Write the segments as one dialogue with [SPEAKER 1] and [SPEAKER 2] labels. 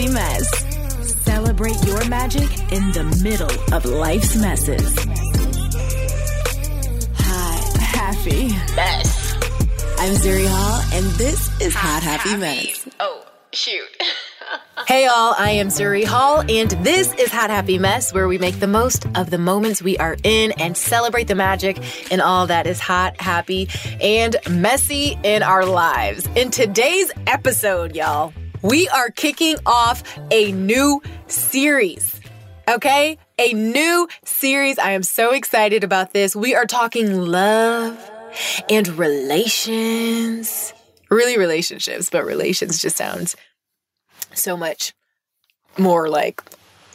[SPEAKER 1] Hot Happy Mess. Celebrate your magic in the middle of life's messes. Hot Happy Mess. I'm Zuri Hall, and this is Hot, Happy, Mess.
[SPEAKER 2] Oh, shoot.
[SPEAKER 1] Hey y'all, I am Zuri Hall, and this is Hot Happy Mess, where we make the most of the moments we are in and celebrate the magic in all that is hot, happy, and messy in our lives. In today's episode, y'all, we are kicking off a new series. Okay? A new series. I am so excited about this. We are talking love and relations. Really, relationships, but relations just sounds so much more like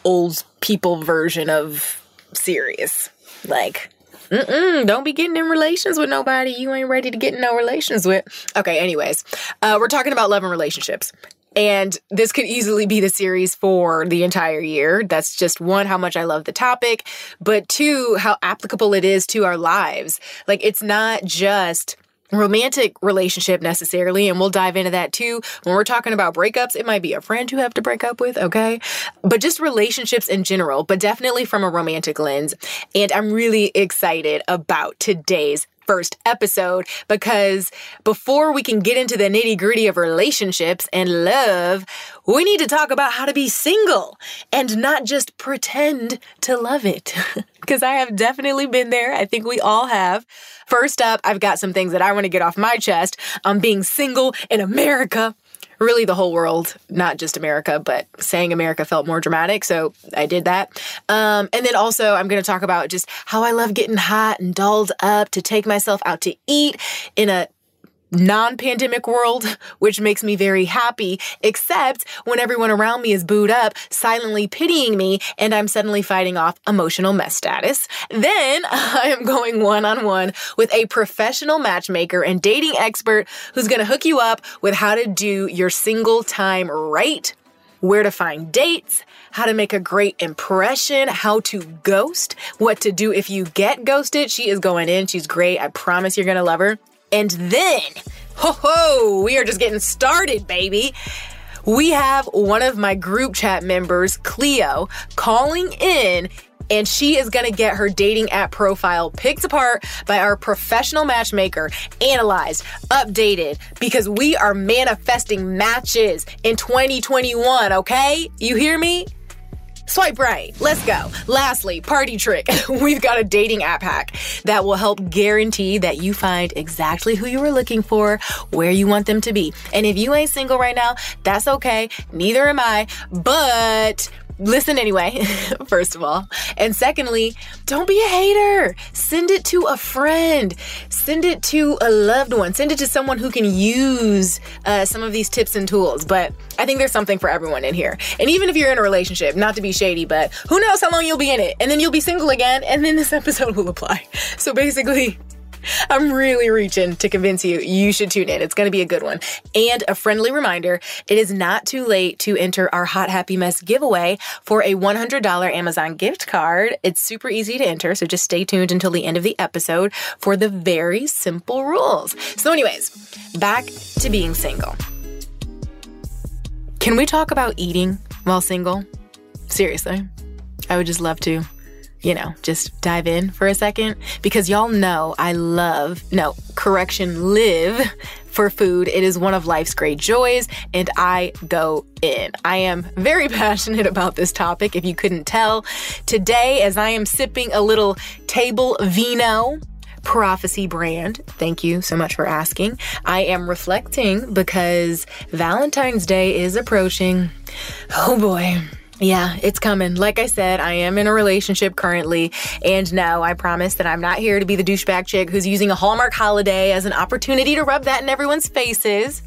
[SPEAKER 1] old people version of serious. Like, Mm-mm, don't be getting in relations with nobody you ain't ready to get in no relations with. Okay, anyways, uh, we're talking about love and relationships. And this could easily be the series for the entire year. That's just one, how much I love the topic, but two, how applicable it is to our lives. Like, it's not just romantic relationship necessarily and we'll dive into that too when we're talking about breakups it might be a friend you have to break up with okay but just relationships in general but definitely from a romantic lens and i'm really excited about today's first episode because before we can get into the nitty gritty of relationships and love, we need to talk about how to be single and not just pretend to love it. Because I have definitely been there. I think we all have. First up, I've got some things that I want to get off my chest on being single in America really the whole world, not just America, but saying America felt more dramatic. So I did that. Um, and then also, I'm going to talk about just how I love getting hot and dolled up to take myself out to eat in a non pandemic world, which makes me very happy, except when everyone around me is booed up, silently pitying me, and I'm suddenly fighting off emotional mess status. Then I am going one on one with a professional matchmaker and dating expert who's gonna hook you up with how to do your single time right, where to find dates, how to make a great impression, how to ghost, what to do if you get ghosted. She is going in. She's great. I promise you're gonna love her. And then, ho ho, we are just getting started, baby. We have one of my group chat members, Cleo, calling in and she is going to get her dating app profile picked apart by our professional matchmaker, analyzed, updated, because we are manifesting matches in 2021, okay? You hear me? Swipe right. Let's go. Lastly, party trick. We've got a dating app hack that will help guarantee that you find exactly who you were looking for, where you want them to be. And if you ain't single right now, that's okay. Neither am I. But listen anyway, first of all. And secondly, don't be a hater. Send it to a friend, send it to a loved one, send it to someone who can use uh, some of these tips and tools. But I think there's something for everyone in here. And even if you're in a relationship, not to be shady, but who knows how long you'll be in it, and then you'll be single again, and then this episode will apply. So basically, I'm really reaching to convince you you should tune in. It's going to be a good one. And a friendly reminder it is not too late to enter our Hot Happy Mess giveaway for a $100 Amazon gift card. It's super easy to enter, so just stay tuned until the end of the episode for the very simple rules. So, anyways, back to being single. Can we talk about eating while single? Seriously, I would just love to you know, just dive in for a second because y'all know I love, no, correction, live for food. It is one of life's great joys, and I go in. I am very passionate about this topic, if you couldn't tell. Today, as I am sipping a little table vino, Prophecy brand. Thank you so much for asking. I am reflecting because Valentine's Day is approaching. Oh boy. Yeah, it's coming. Like I said, I am in a relationship currently. And no, I promise that I'm not here to be the douchebag chick who's using a Hallmark holiday as an opportunity to rub that in everyone's faces.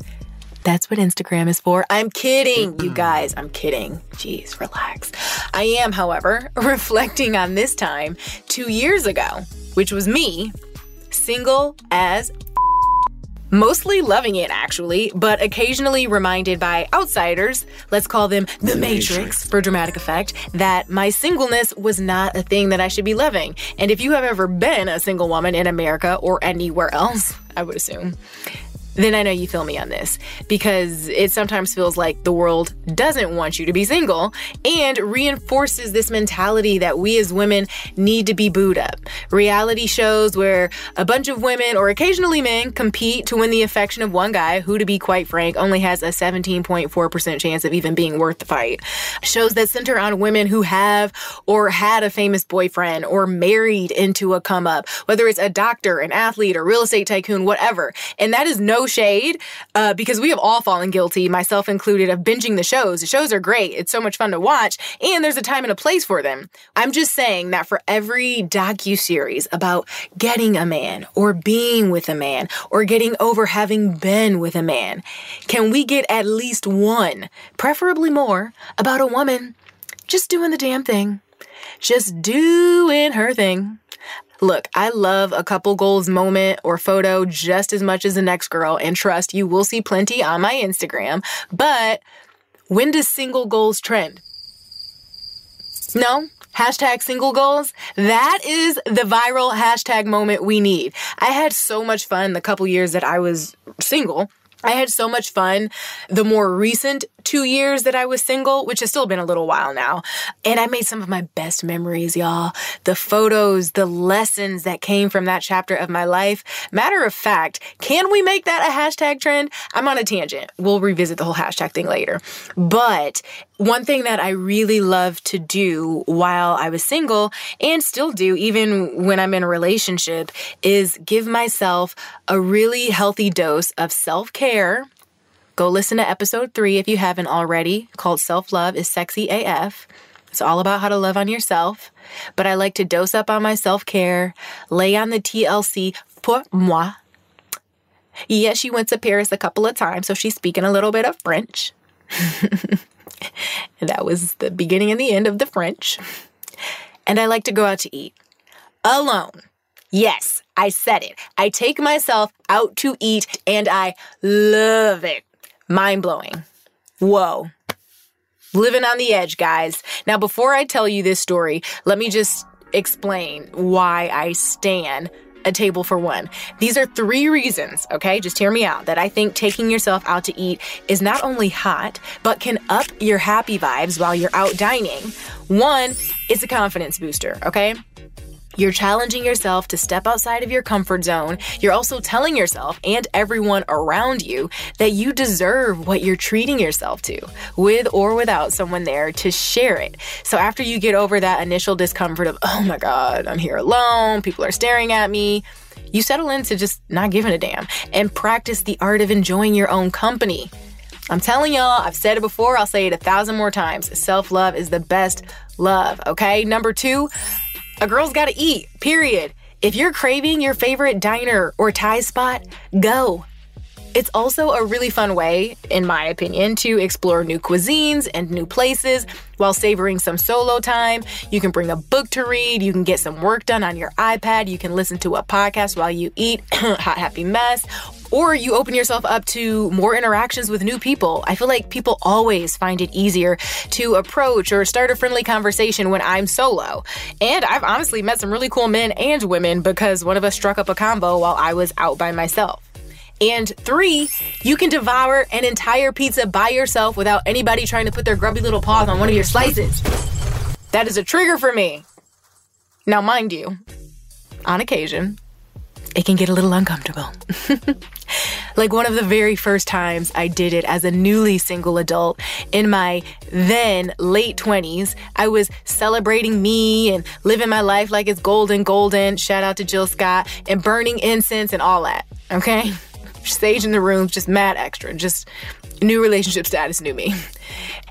[SPEAKER 1] That's what Instagram is for. I'm kidding, you mm-hmm. guys. I'm kidding. Jeez, relax. I am, however, reflecting on this time two years ago, which was me, single as Mostly loving it, actually, but occasionally reminded by outsiders, let's call them the, the Matrix, Matrix for dramatic effect, that my singleness was not a thing that I should be loving. And if you have ever been a single woman in America or anywhere else, I would assume, then I know you feel me on this because it sometimes feels like the world doesn't want you to be single and reinforces this mentality that we as women need to be booed up. Reality shows where a bunch of women or occasionally men compete to win the affection of one guy who, to be quite frank, only has a 17.4% chance of even being worth the fight. Shows that center on women who have or had a famous boyfriend or married into a come up, whether it's a doctor, an athlete, a real estate tycoon, whatever. And that is no shade uh, because we have all fallen guilty, myself included, of binging the shows. The shows are great. It's so much fun to watch, and there's a time and a place for them. I'm just saying that for every docu series about getting a man or being with a man or getting over having been with a man, can we get at least one, preferably more, about a woman just doing the damn thing? Just doing her thing. Look, I love a couple goals moment or photo just as much as the next girl, and trust you will see plenty on my Instagram. But when does single goals trend? No? Hashtag single goals. That is the viral hashtag moment we need. I had so much fun the couple years that I was single I had so much fun the more recent two years that I was single, which has still been a little while now. And I made some of my best memories, y'all. The photos, the lessons that came from that chapter of my life. Matter of fact, can we make that a hashtag trend? I'm on a tangent. We'll revisit the whole hashtag thing later. But one thing that I really love to do while I was single and still do even when I'm in a relationship is give myself a really healthy dose of self care. Go listen to episode three if you haven't already, called Self Love is Sexy AF. It's all about how to love on yourself. But I like to dose up on my self care, lay on the TLC pour moi. Yeah, she went to Paris a couple of times, so she's speaking a little bit of French. that was the beginning and the end of the French. And I like to go out to eat alone. Yes, I said it. I take myself out to eat and I love it. Mind blowing. Whoa. Living on the edge, guys. Now, before I tell you this story, let me just explain why I stand a table for one. These are three reasons, okay? Just hear me out, that I think taking yourself out to eat is not only hot, but can up your happy vibes while you're out dining. One, it's a confidence booster, okay? You're challenging yourself to step outside of your comfort zone. You're also telling yourself and everyone around you that you deserve what you're treating yourself to, with or without someone there to share it. So after you get over that initial discomfort of, oh my God, I'm here alone, people are staring at me, you settle into just not giving a damn and practice the art of enjoying your own company. I'm telling y'all, I've said it before, I'll say it a thousand more times. Self love is the best love, okay? Number two, a girl's gotta eat, period. If you're craving your favorite diner or Thai spot, go. It's also a really fun way, in my opinion, to explore new cuisines and new places while savoring some solo time. You can bring a book to read, you can get some work done on your iPad, you can listen to a podcast while you eat Hot Happy Mess, or you open yourself up to more interactions with new people. I feel like people always find it easier to approach or start a friendly conversation when I'm solo. And I've honestly met some really cool men and women because one of us struck up a combo while I was out by myself. And three, you can devour an entire pizza by yourself without anybody trying to put their grubby little paws on one of your slices. That is a trigger for me. Now, mind you, on occasion, it can get a little uncomfortable. like one of the very first times I did it as a newly single adult in my then late 20s, I was celebrating me and living my life like it's golden, golden. Shout out to Jill Scott and burning incense and all that. Okay? Sage in the room, just mad extra, just new relationship status, new me.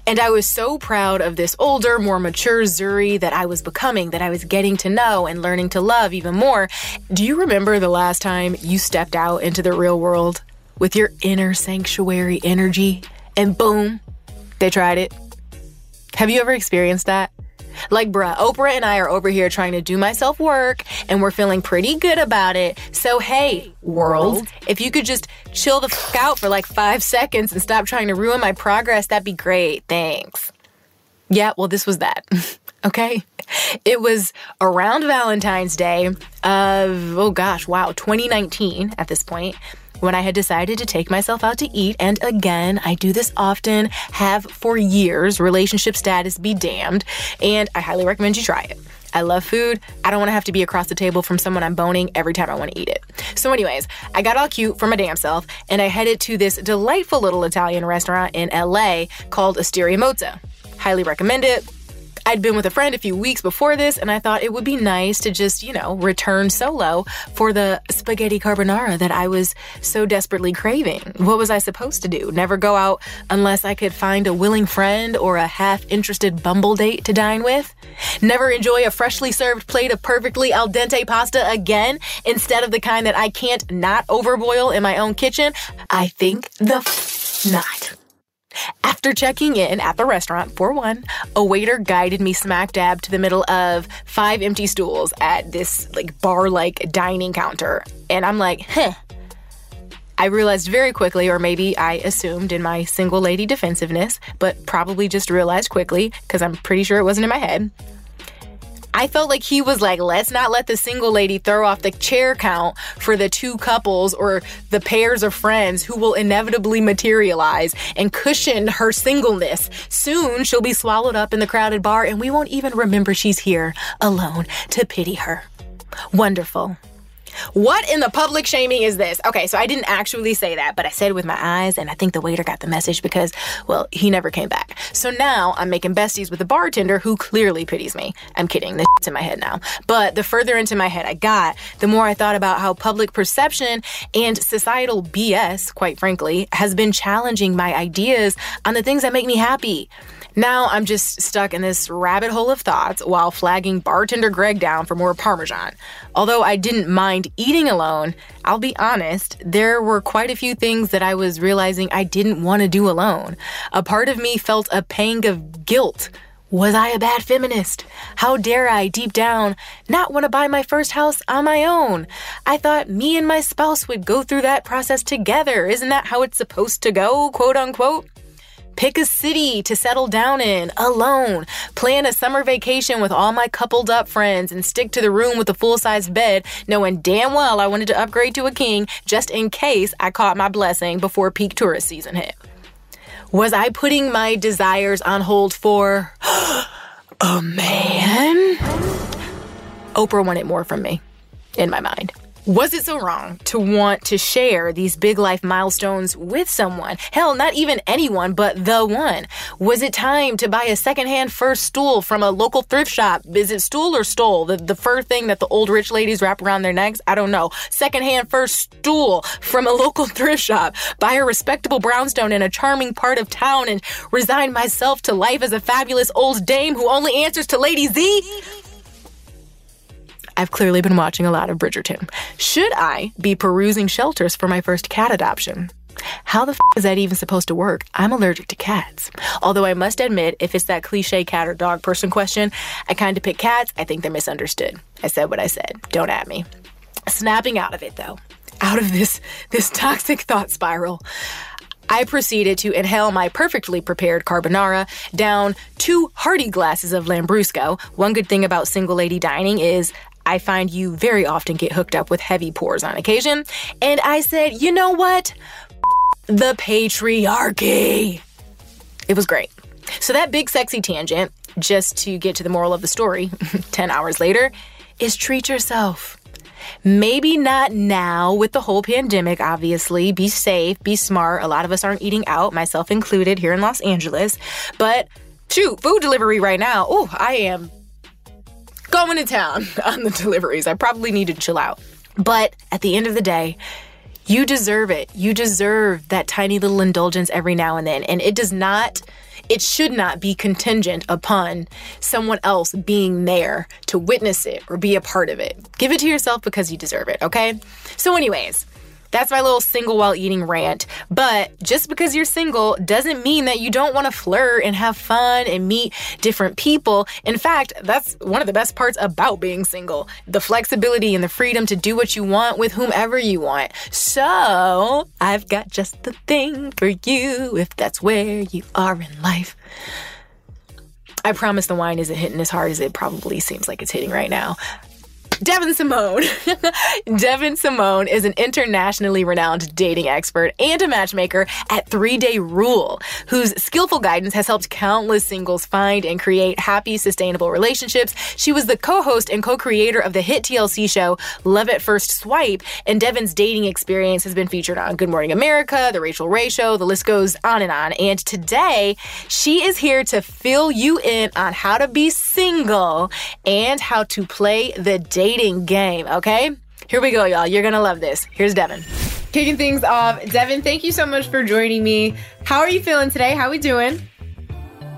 [SPEAKER 1] And I was so proud of this older, more mature Zuri that I was becoming, that I was getting to know and learning to love even more. Do you remember the last time you stepped out into the real world with your inner sanctuary energy and boom, they tried it? Have you ever experienced that? Like, bruh, Oprah and I are over here trying to do myself work and we're feeling pretty good about it. So, hey, world, if you could just chill the fuck out for like five seconds and stop trying to ruin my progress, that'd be great. Thanks. Yeah, well, this was that. okay? It was around Valentine's Day of, oh gosh, wow, 2019 at this point when I had decided to take myself out to eat, and again, I do this often, have for years, relationship status be damned, and I highly recommend you try it. I love food. I don't want to have to be across the table from someone I'm boning every time I want to eat it. So, anyways, I got all cute for my damn self and I headed to this delightful little Italian restaurant in LA called Osteria Mozza. Highly recommend it. I'd been with a friend a few weeks before this, and I thought it would be nice to just, you know, return solo for the spaghetti carbonara that I was so desperately craving. What was I supposed to do? Never go out unless I could find a willing friend or a half interested bumble date to dine with? Never enjoy a freshly served plate of perfectly al dente pasta again instead of the kind that I can't not overboil in my own kitchen? I think the f- not. After checking in at the restaurant for one, a waiter guided me smack dab to the middle of five empty stools at this like bar like dining counter. And I'm like, huh. I realized very quickly, or maybe I assumed in my single lady defensiveness, but probably just realized quickly because I'm pretty sure it wasn't in my head I felt like he was like, let's not let the single lady throw off the chair count for the two couples or the pairs of friends who will inevitably materialize and cushion her singleness. Soon she'll be swallowed up in the crowded bar and we won't even remember she's here alone to pity her. Wonderful. What in the public shaming is this? Okay, so I didn't actually say that, but I said it with my eyes, and I think the waiter got the message because, well, he never came back. So now I'm making besties with the bartender who clearly pities me. I'm kidding, this in my head now. But the further into my head I got, the more I thought about how public perception and societal BS, quite frankly, has been challenging my ideas on the things that make me happy. Now I'm just stuck in this rabbit hole of thoughts while flagging bartender Greg down for more Parmesan. Although I didn't mind eating alone, I'll be honest, there were quite a few things that I was realizing I didn't want to do alone. A part of me felt a pang of guilt. Was I a bad feminist? How dare I, deep down, not want to buy my first house on my own? I thought me and my spouse would go through that process together. Isn't that how it's supposed to go, quote unquote? Pick a city to settle down in alone. Plan a summer vacation with all my coupled up friends and stick to the room with a full size bed, knowing damn well I wanted to upgrade to a king just in case I caught my blessing before peak tourist season hit. Was I putting my desires on hold for a man? Oprah wanted more from me, in my mind. Was it so wrong to want to share these big life milestones with someone? Hell, not even anyone, but the one. Was it time to buy a secondhand fur stool from a local thrift shop? Is it stool or stole? The, the fur thing that the old rich ladies wrap around their necks? I don't know. Secondhand fur stool from a local thrift shop. Buy a respectable brownstone in a charming part of town and resign myself to life as a fabulous old dame who only answers to Lady Z? I've clearly been watching a lot of Bridgerton. Should I be perusing shelters for my first cat adoption? How the f is that even supposed to work? I'm allergic to cats. Although I must admit, if it's that cliche cat or dog person question, I kind of pick cats. I think they're misunderstood. I said what I said. Don't at me. Snapping out of it though, out of this this toxic thought spiral. I proceeded to inhale my perfectly prepared carbonara down two hearty glasses of Lambrusco. One good thing about single lady dining is I find you very often get hooked up with heavy pours on occasion. And I said, you know what? The patriarchy. It was great. So, that big sexy tangent, just to get to the moral of the story 10 hours later, is treat yourself. Maybe not now with the whole pandemic, obviously. Be safe, be smart. A lot of us aren't eating out, myself included, here in Los Angeles. But shoot, food delivery right now. Oh, I am going to town on the deliveries. I probably need to chill out. But at the end of the day, you deserve it. You deserve that tiny little indulgence every now and then. And it does not, it should not be contingent upon someone else being there to witness it or be a part of it. Give it to yourself because you deserve it, okay? So, anyways, that's my little single while eating rant. But just because you're single doesn't mean that you don't want to flirt and have fun and meet different people. In fact, that's one of the best parts about being single the flexibility and the freedom to do what you want with whomever you want. So, I've got just the thing for you if that's where you are in life. I promise the wine isn't hitting as hard as it probably seems like it's hitting right now. Devyn Simone. Devyn Simone is an internationally renowned dating expert and a matchmaker at Three Day Rule, whose skillful guidance has helped countless singles find and create happy, sustainable relationships. She was the co host and co creator of the hit TLC show Love at First Swipe, and Devyn's dating experience has been featured on Good Morning America, The Rachael Ray Show, the list goes on and on. And today, she is here to fill you in on how to be single and how to play the dating dating game, okay? Here we go, y'all. You're gonna love this. Here's Devyn.
[SPEAKER 2] Kicking things off, Devyn, thank you so much for joining me. How are you feeling today? How are we doing?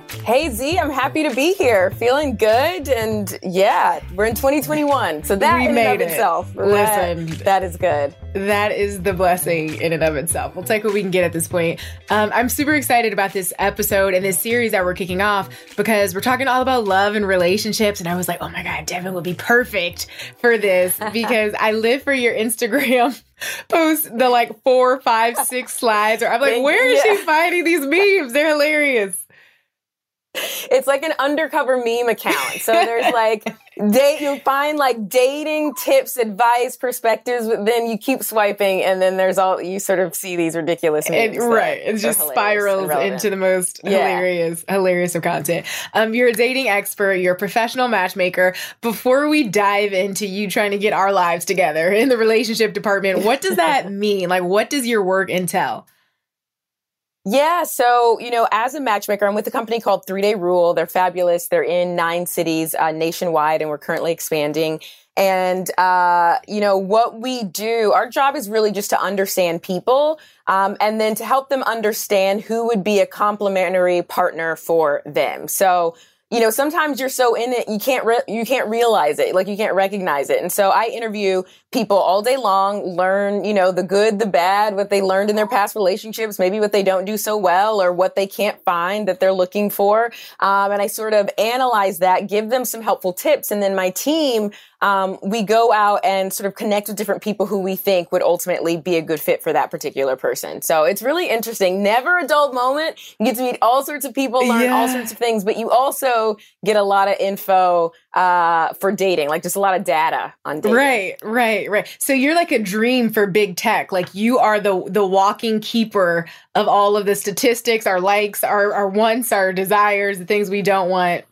[SPEAKER 3] Hey Z, I'm happy to be here. Feeling good, and yeah, we're in 2021, so that
[SPEAKER 2] we
[SPEAKER 3] in
[SPEAKER 2] made
[SPEAKER 3] and of
[SPEAKER 2] it.
[SPEAKER 3] itself,
[SPEAKER 2] Listen,
[SPEAKER 3] that, that is good.
[SPEAKER 2] That is the blessing in and of itself. We'll take what we can get at this point. Um, I'm super excited about this episode and this series that we're kicking off because we're talking all about love and relationships. And I was like, oh my God, Devyn would be perfect for this because I live for your Instagram post the like four, five, six slides. Or I'm like, where is
[SPEAKER 3] you.
[SPEAKER 2] she finding these memes? They're hilarious.
[SPEAKER 3] It's like an undercover meme account. So there's like date you'll find like dating tips, advice, perspectives, but then you keep swiping and then there's all you sort of see these ridiculous memes. That
[SPEAKER 2] right. It just spirals into the most
[SPEAKER 3] Yeah.
[SPEAKER 2] hilarious, hilarious of content. Um, you're a dating expert, you're a professional matchmaker. Before we dive into you trying to get our lives together in the relationship department, what does that mean? Like, what does your work entail?
[SPEAKER 3] Yeah, so you know, as a matchmaker, I'm with a company called Three Day Rule. They're fabulous. They're in nine cities uh, nationwide, and we're currently expanding. And uh, you know what we do, our job is really just to understand people, um, and then to help them understand who would be a complementary partner for them. So you know, sometimes you're so in it, you can't re- you can't realize it, like you can't recognize it. And so I interview people all day long, learn, you know, the good, the bad, what they learned in their past relationships, maybe what they don't do so well, or what they can't find that they're looking for. Um, and I sort of analyze that, give them some helpful tips, and then my team. Um, we go out and sort of connect with different people who we think would ultimately be a good fit for that particular person. So it's really interesting. Never a dull moment. You get to meet all sorts of people, learn all sorts of things, but you also get a lot of info uh, for dating, like just a lot of data on dating.
[SPEAKER 2] Right, right, right. So you're like a dream for big tech. Like you are the the walking keeper of all of the statistics, our likes, our our wants, our desires, the things we don't want.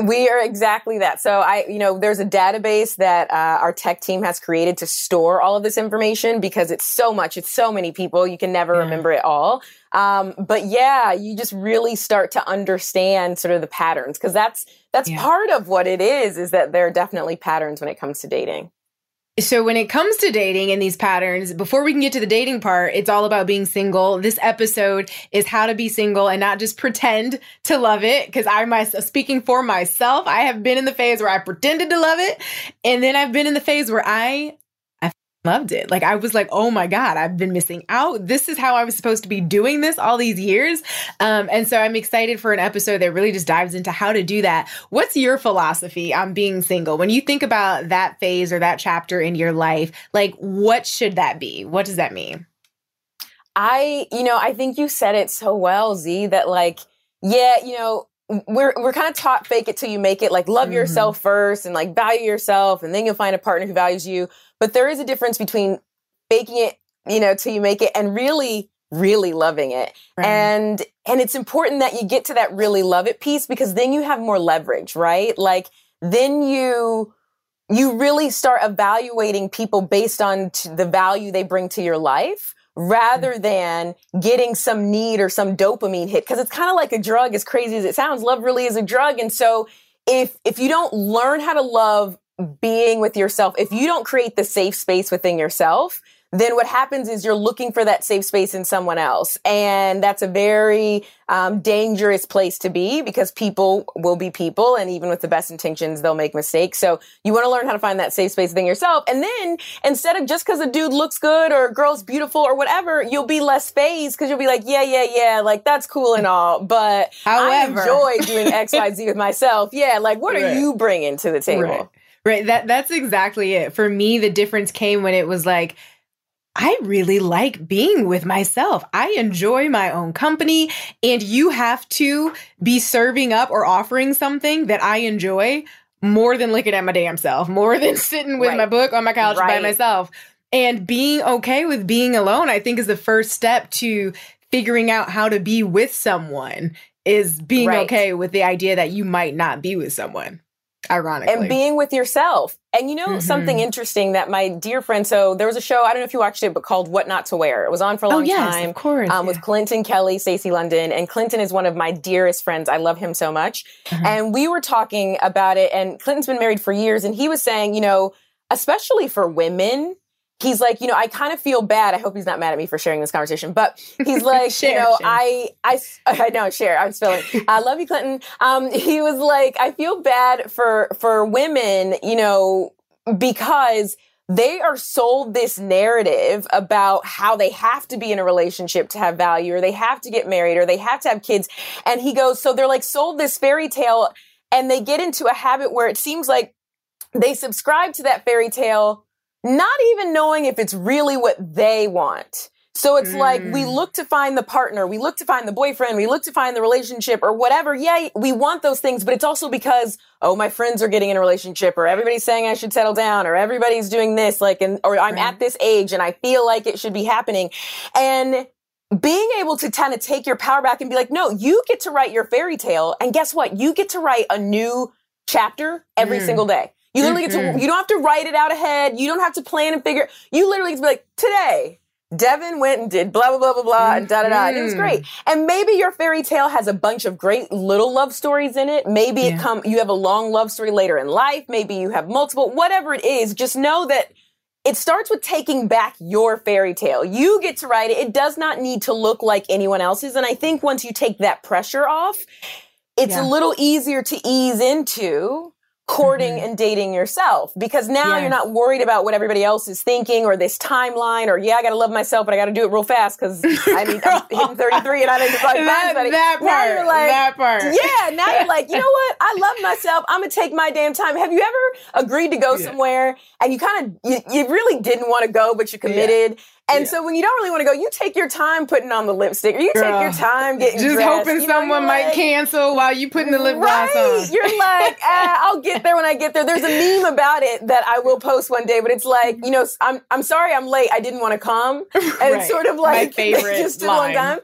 [SPEAKER 3] We are exactly that. So I, you know, there's a database that uh, our tech team has created to store all of this information because it's so much, it's so many people, you can never yeah. remember it all. Um, but yeah, you just really start to understand sort of the patterns because that's that's yeah. part of what it is. Is that there are definitely patterns when it comes to dating.
[SPEAKER 1] So when it comes to dating and these patterns, before we can get to the dating part, it's all about being single. This episode is how to be single and not just pretend to love it. Cause I'm speaking for myself. I have been in the phase where I pretended to love it. And then I've been in the phase where I loved it. Like I was like, oh my God, I've been missing out. This is how I was supposed to be doing this all these years. Um, and so I'm excited for an episode that really just dives into how to do that. What's your philosophy on being single? When you think about that phase or that chapter in your life, like what should that be? What does that mean?
[SPEAKER 3] I, you know, I think you said it so well, Z, that like, yeah, you know, we're we're kind of taught fake it till you make it like love mm-hmm. yourself first and like value yourself and then you'll find a partner who values you but there is a difference between faking it, you know, till you make it and really, really loving it. Right. And, and it's important that you get to that really love it piece because then you have more leverage, right? Like then you, you really start evaluating people based on t- the value they bring to your life rather mm. than getting some need or some dopamine hit because it's kind of like a drug as crazy as it sounds love really is a drug and so if if you don't learn how to love being with yourself, if you don't create the safe space within yourself, then what happens is you're looking for that safe space in someone else. And that's a very um, dangerous place to be because people will be people. And even with the best intentions, they'll make mistakes. So you want to learn how to find that safe space within yourself. And then instead of just because a dude looks good or a girl's beautiful or whatever, you'll be less phased because you'll be like, yeah, yeah, yeah, like that's cool and all. But However. I enjoy doing X, Y, Z with myself. Yeah. Like what right. are you bringing to the table?
[SPEAKER 1] Right. Right. That that's exactly it. For me, the difference came when it was like, I really like being with myself. I enjoy my own company. And you have to be serving up or offering something that I enjoy more than looking at my damn self, more than sitting with right. my book on my couch right. by myself. And being okay with being alone, I think is the first step to figuring out how to be with someone is being right. okay with the idea that you might not be with someone ironically
[SPEAKER 3] and being with yourself and you know mm-hmm. something interesting that my dear friend so there was a show i don't know if you watched it but called what not to wear it was on for a oh, long oh, yes, time
[SPEAKER 1] of course um,
[SPEAKER 3] yeah. with clinton kelly stacey london and clinton is one of my dearest friends i love him so much mm-hmm. and we were talking about it and clinton's been married for years and he was saying you know especially for women he's like, you know, I kind of feel bad. I hope he's not mad at me for sharing this conversation, but he's like, share, you know, share. I, I, I know, share. I'm spilling. I love you, Clinton. Um, he was like, I feel bad for, for women, you know, because they are sold this narrative about how they have to be in a relationship to have value or they have to get married or they have to have kids. And he goes, so they're like sold this fairy tale and they get into a habit where it seems like they subscribe to that fairy tale not even knowing if it's really what they want. So it's mm. like we mm. look to find the partner, we look to find the boyfriend, we look to find the relationship or whatever. Yeah, we want those things, but it's also because, oh, my friends are getting in a relationship or everybody's saying I should settle down or everybody's doing this, like, and, or I'm right. at this age and I feel like it should be happening. And being able to kind of take your power back and be like, no, you get to write your fairy tale. And guess what? You get to write a new chapter every mm. single day. You literally mm-hmm. get to, you don't have to write it out ahead. You don't have to plan and figure. You literally get to be like, today, Devyn went and did blah, blah, blah, blah, blah, and da, da, da. And it was great. And maybe your fairy tale has a bunch of great little love stories in it. Maybe yeah. it come, you have a long love story later in life. Maybe you have multiple, whatever it is. Just know that it starts with taking back your fairy tale. You get to write it. It does not need to look like anyone else's. And I think once you take that pressure off, it's yeah. a little easier to ease into courting mm-hmm. and dating yourself because now yes. you're not worried about what everybody else is thinking or this timeline or yeah I gotta love myself but I gotta do it real fast because I mean I'm hitting 33 and I need to find
[SPEAKER 1] that, that part now you're like that part
[SPEAKER 3] yeah now you're like you know what I love myself I'm gonna take my damn time have you ever agreed to go yeah. somewhere and you kind of you, you, really didn't want to go but you committed. And yeah. so when you don't really want to go, you take your time putting on the lipstick, or you Girl, take your time getting
[SPEAKER 1] just
[SPEAKER 3] dressed.
[SPEAKER 1] hoping
[SPEAKER 3] you
[SPEAKER 1] someone might like, cancel while you putting the lip
[SPEAKER 3] right.
[SPEAKER 1] gloss on.
[SPEAKER 3] You're like, ah, I'll get there when I get there. There's a meme about it that I will post one day, but it's like, you know, I'm I'm sorry I'm late. I didn't want to come, and right. sort of like
[SPEAKER 1] My favorite just a long time.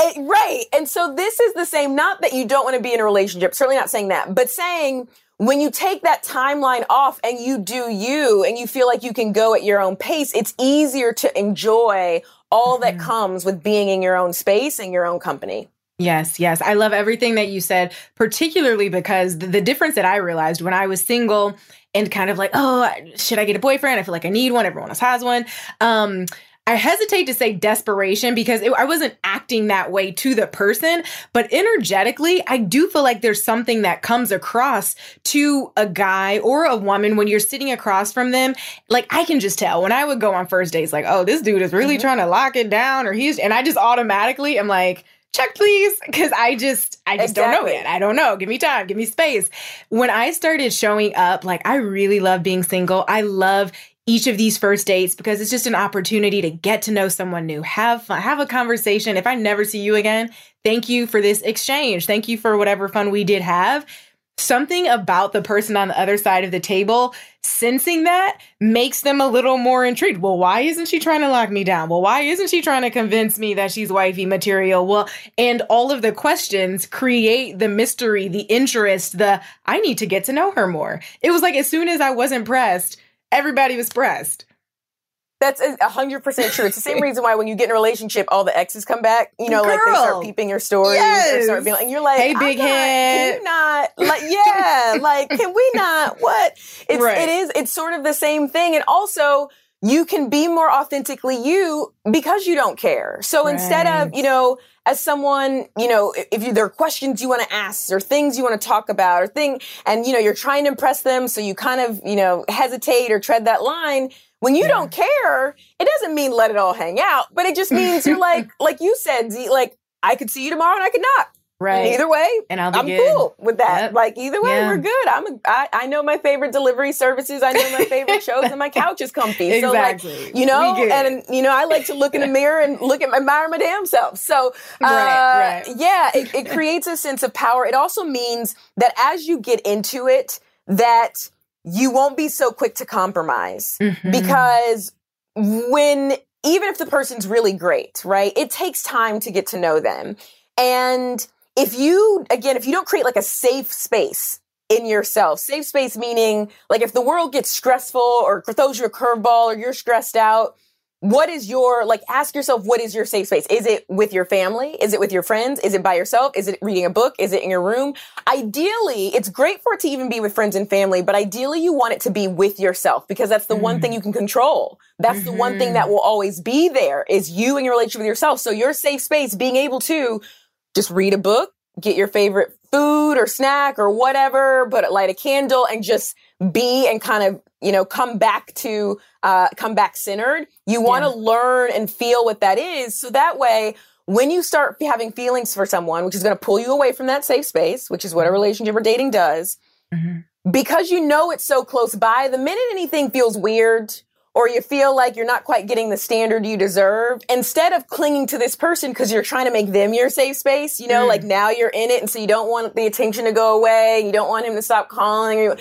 [SPEAKER 3] It, right. And so this is the same. Not that you don't want to be in a relationship. Certainly not saying that, but saying when you take that timeline off and you do you and you feel like you can go at your own pace, it's easier to enjoy all that mm-hmm. comes with being in your own space and your own company.
[SPEAKER 1] Yes, yes. I love everything that you said, particularly because the, the, difference that I realized when I was single and kind of like, oh, should I get a boyfriend? I feel like I need one. Everyone else has one. Um, I hesitate to say desperation because it, I wasn't acting that way to the person, but energetically, I do feel like there's something that comes across to a guy or a woman when you're sitting across from them. Like I can just tell when I would go on first dates, like, oh, this dude is really mm-hmm. trying to lock it down, or he's, and I just automatically am like, check please because i just i just exactly. don't know yet i don't know give me time give me space when i started showing up like i really love being single i love each of these first dates because it's just an opportunity to get to know someone new, have fun, have a conversation. If I never see you again, thank you for this exchange. Thank you for whatever fun we did have. Something about the person on the other side of the table sensing that makes them a little more intrigued. Well, why isn't she trying to lock me down? Well, why isn't she trying to convince me that she's wifey material? Well, and all of the questions create the mystery, the interest, the I need to get to know her more. It was like as soon as I was impressed, everybody was pressed.
[SPEAKER 3] That's a hundred percent true. It's the same reason why when you get in a relationship, all the exes come back. You know, Girl. like they start peeping your stories yes. or start being like, and you're like,
[SPEAKER 1] hey, big
[SPEAKER 3] not,
[SPEAKER 1] head.
[SPEAKER 3] Can you not like, yeah, like, can we not? What? It's right. it is. It's sort of the same thing, and also you can be more authentically you because you don't care. So right. instead of you know as someone, you know, if you, there are questions you want to ask or things you want to talk about or thing, and you know, you're trying to impress them. So you kind of, you know, hesitate or tread that line. When you yeah. don't care, it doesn't mean let it all hang out, but it just means you're like, like you said, Z, like I could see you tomorrow and I could not.
[SPEAKER 1] Right.
[SPEAKER 3] And either way,
[SPEAKER 1] and
[SPEAKER 3] I'm
[SPEAKER 1] good.
[SPEAKER 3] cool with that. Yep. Like either way, yeah. we're good. I'm a, I, I know my favorite delivery services. I know my favorite shows, and my couch is comfy.
[SPEAKER 1] Exactly.
[SPEAKER 3] So like, you know, and you know, I like to look in the mirror and look at my admire my damn self. So, uh,
[SPEAKER 1] right, right.
[SPEAKER 3] yeah, it, it creates a sense of power. It also means that as you get into it, that you won't be so quick to compromise mm-hmm. because when even if the person's really great, right? It takes time to get to know them. And if you, again, if you don't create like a safe space in yourself, safe space meaning like if the world gets stressful or throws you a curveball or you're stressed out, what is your, like, ask yourself, what is your safe space? Is it with your family? Is it with your friends? Is it by yourself? Is it reading a book? Is it in your room? Ideally, it's great for it to even be with friends and family, but ideally you want it to be with yourself because that's the mm. one thing mm-hmm. you can control. That's mm-hmm. the one thing that mm-hmm. will always be there is you and your relationship with yourself. So your safe space, being able to just read a book, get your favorite food or snack or whatever, but light a candle and just be and kind of, you know, come back to, uh, come back centered. You want to yeah. learn and feel what that is. So that way, when you start having feelings for someone, which is going to pull you away from that safe space, which is what a mm-hmm. relationship or dating does, mm-hmm. because you know it's so close by, the minute anything feels weird or you feel like you're not quite getting the standard you deserve, instead of clinging to this person because you're trying to make them your safe space, you know, mm. like now you're in it and so you don't want the attention to go away, you don't want him to stop calling or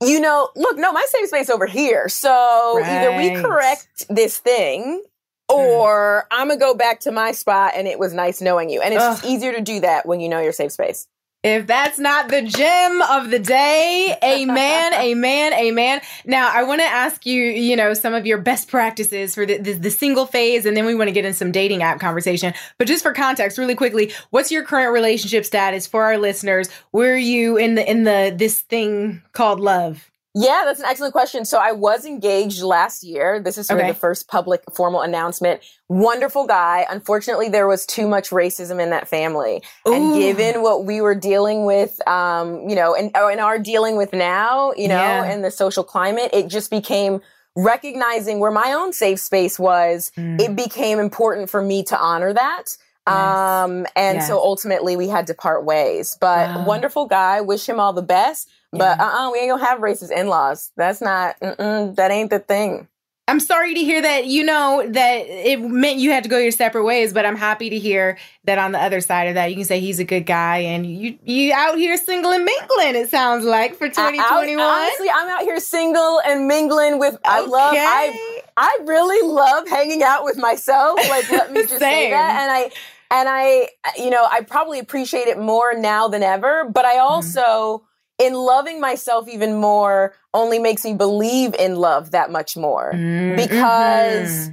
[SPEAKER 3] you know, look, no, my safe space over here. So right. either we correct this thing or mm. I'm gonna go back to my spot and it was nice knowing you. And it's just easier to do that when you know your safe space.
[SPEAKER 1] If that's not the gem of the day, amen, amen, amen. Now, I want to ask you, you know, some of your best practices for the, the, the, single phase, and then we want to get in some dating app conversation. But just for context, really quickly, what's your current relationship status for our listeners? Where are you in the in the this thing called love?
[SPEAKER 3] Yeah, that's an excellent question. So I was engaged last year. This is sort okay. of the first public formal announcement. Wonderful guy. Unfortunately, there was too much racism in that family. Ooh. And given what we were dealing with, um, you know, and, oh, and are dealing with now, you know, yeah. and the social climate, it just became recognizing where my own safe space was. Mm. It became important for me to honor that. Yes. Um, and yes. so ultimately we had to part ways, but wow. wonderful guy. Wish him all the best. But uh uh we ain't gonna have racist in laws. That's not, that ain't the thing.
[SPEAKER 2] I'm sorry to hear that, you know, that it meant you had to go your separate ways, but I'm happy to hear that on the other side of that, you can say he's a good guy and you you out here single and mingling, it sounds like, for 2021.
[SPEAKER 3] honestly, I'm out here single and mingling with I love I I really love hanging out with myself. Like let me just say that. And I and I you know, I probably appreciate it more now than ever, but I mm-hmm. also mm-hmm in loving myself even more only makes me believe in love that much more mm-hmm. because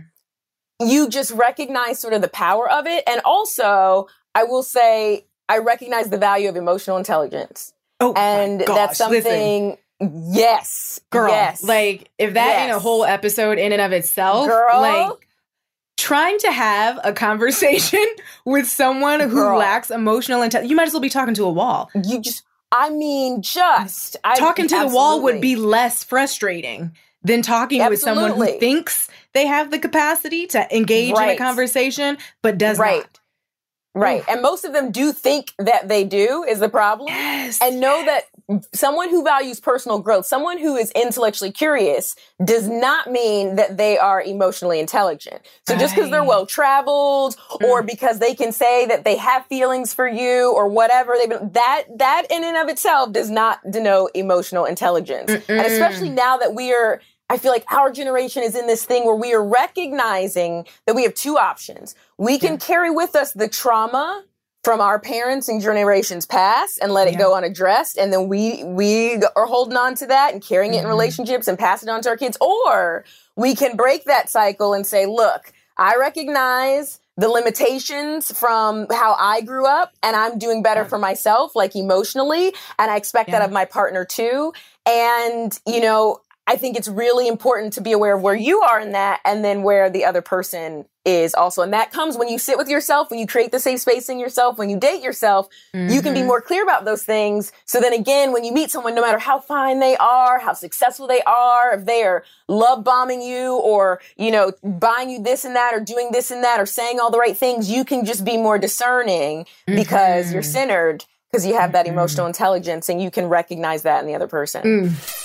[SPEAKER 3] you just recognize sort of the power of it. And also, I will say, I recognize the value of emotional intelligence.
[SPEAKER 2] Oh,
[SPEAKER 3] and
[SPEAKER 2] gosh,
[SPEAKER 3] that's something. Listen. Yes,
[SPEAKER 2] girl.
[SPEAKER 3] Yes.
[SPEAKER 2] Like if that yes. in a whole episode in and of itself, girl, like trying to have a conversation with someone who girl. lacks emotional intelligence, you might as well be talking to a wall.
[SPEAKER 3] You just I mean, just
[SPEAKER 2] I, talking to absolutely. the wall would be less frustrating than talking absolutely. with someone who thinks they have the capacity to engage right. in a conversation but does
[SPEAKER 3] right.
[SPEAKER 2] not.
[SPEAKER 3] Right. Right. And most of them do think that they do is the problem.
[SPEAKER 2] Yes.
[SPEAKER 3] And know that someone who values personal growth, someone who is intellectually curious does not mean that they are emotionally intelligent. So right. just because they're well traveled or mm. because they can say that they have feelings for you or whatever, been, that, that in and of itself does not denote emotional intelligence. Mm-mm. And especially now that we are I feel like our generation is in this thing where we are recognizing that we have two options. We can yeah. carry with us the trauma from our parents and generations past and let it yeah. go unaddressed and then we we are holding on to that and carrying mm-hmm. it in mm-hmm. relationships and pass it on to our kids or we can break that cycle and say look i recognize the limitations from how I grew up and I'm doing better for myself, like emotionally. And I expect yeah. that of my partner too. And, you know, I think it's really important to be aware of where you are in that and then where the other person is also. And that comes when you sit with yourself, when you create the safe space in yourself, when you date yourself, mm-hmm. you can be mm-hmm. more clear about those things. So then again, when you meet someone, no matter how fine they are, how successful they are, if they are love bombing you or, you know, buying you this and that or doing this and that or saying all the right things, you can just be more discerning mm-hmm. because you're centered because you have that mm-hmm. emotional intelligence and you can recognize that in the other person.
[SPEAKER 2] Mm.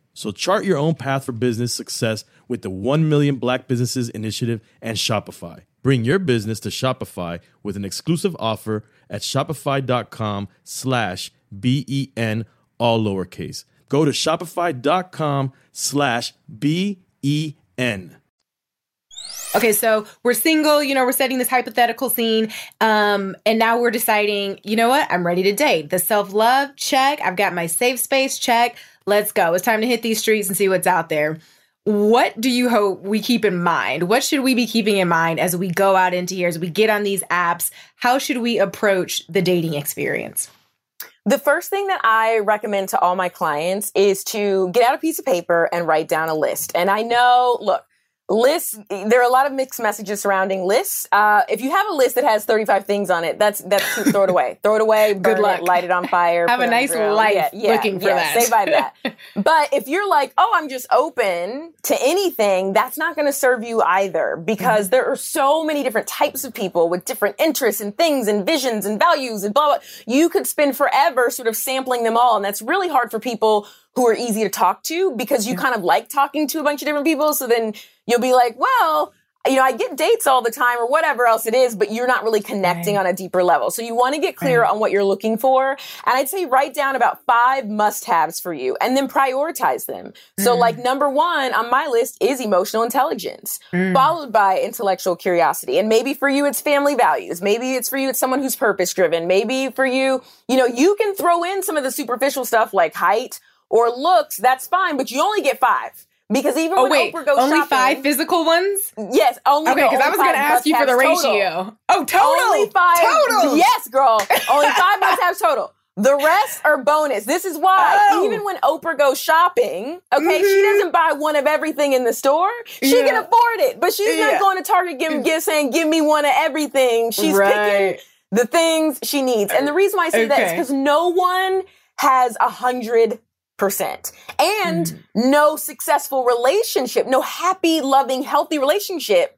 [SPEAKER 4] So chart your own path for business success with the 1 Million Black Businesses Initiative and Shopify. Bring your business to Shopify with an exclusive offer at shopify.com slash B-E-N, all lowercase. Go to shopify.com slash B-E-N.
[SPEAKER 2] Okay, so we're single, you know, we're setting this hypothetical scene. Um, and now we're deciding, you know what? I'm ready to date. The self-love, check. I've got my safe space, check. Let's go. It's time to hit these streets and see what's out there. What do you hope we keep in mind? What should we be keeping in mind as we go out into here, as we get on these apps? How should we approach the dating experience?
[SPEAKER 3] The first thing that I recommend to all my clients is to get out a piece of paper and write down a list. And I know, look, lists there are a lot of mixed messages surrounding lists uh, if you have a list that has 35 things on it that's that's throw it away throw it away
[SPEAKER 2] Good luck.
[SPEAKER 3] it, light it on fire
[SPEAKER 2] Have a nice life
[SPEAKER 3] yeah, yeah,
[SPEAKER 2] looking for
[SPEAKER 3] yeah,
[SPEAKER 2] that.
[SPEAKER 3] say bye to that but if you're like oh i'm just open to anything that's not going to serve you either because
[SPEAKER 2] Mm-hmm.
[SPEAKER 3] there are so many different types of people with different interests and things and visions and values and blah blah you could spend forever sort of sampling them all and that's really hard for people who are easy to talk to because you kind of like talking to a bunch of different people so then you'll be like well you know, I get dates all the time or whatever else it is, but you're not really connecting
[SPEAKER 2] Right.
[SPEAKER 3] on a deeper level. So you want to get clear
[SPEAKER 2] Right.
[SPEAKER 3] on what you're looking for. And I'd say write down about five must haves for you and then prioritize them. So
[SPEAKER 2] Mm.
[SPEAKER 3] like number one on my list is emotional intelligence,
[SPEAKER 2] Mm.
[SPEAKER 3] followed by intellectual curiosity. And maybe for you, it's family values. Maybe it's for you, it's someone who's purpose driven. Maybe for you, you know, you can throw in some of the superficial stuff like height or looks. That's fine, but you only get five. Because even
[SPEAKER 2] Oh
[SPEAKER 3] when
[SPEAKER 2] wait,
[SPEAKER 3] Oprah goes shopping.
[SPEAKER 2] only
[SPEAKER 3] shopping,
[SPEAKER 2] five physical ones?
[SPEAKER 3] Yes, only
[SPEAKER 2] Okay, because I was going to ask you for the
[SPEAKER 3] must-haves total.
[SPEAKER 2] ratio. Oh, total.
[SPEAKER 3] Only five.
[SPEAKER 2] Total.
[SPEAKER 3] Yes, girl. Only five must have total. The rest are bonus. This is why
[SPEAKER 2] Oh.
[SPEAKER 3] even when Oprah goes shopping, okay, she
[SPEAKER 2] Mhm.
[SPEAKER 3] doesn't buy one of everything in the store. She can afford it, but she's
[SPEAKER 2] Yeah.
[SPEAKER 3] not going to Target giving gifts saying, "Give me one of everything." She's
[SPEAKER 2] Right.
[SPEAKER 3] picking the things she needs. And the reason why I say that is because no one has a hundred percent and
[SPEAKER 2] Mm-hmm.
[SPEAKER 3] no successful relationship, no happy, loving, healthy relationship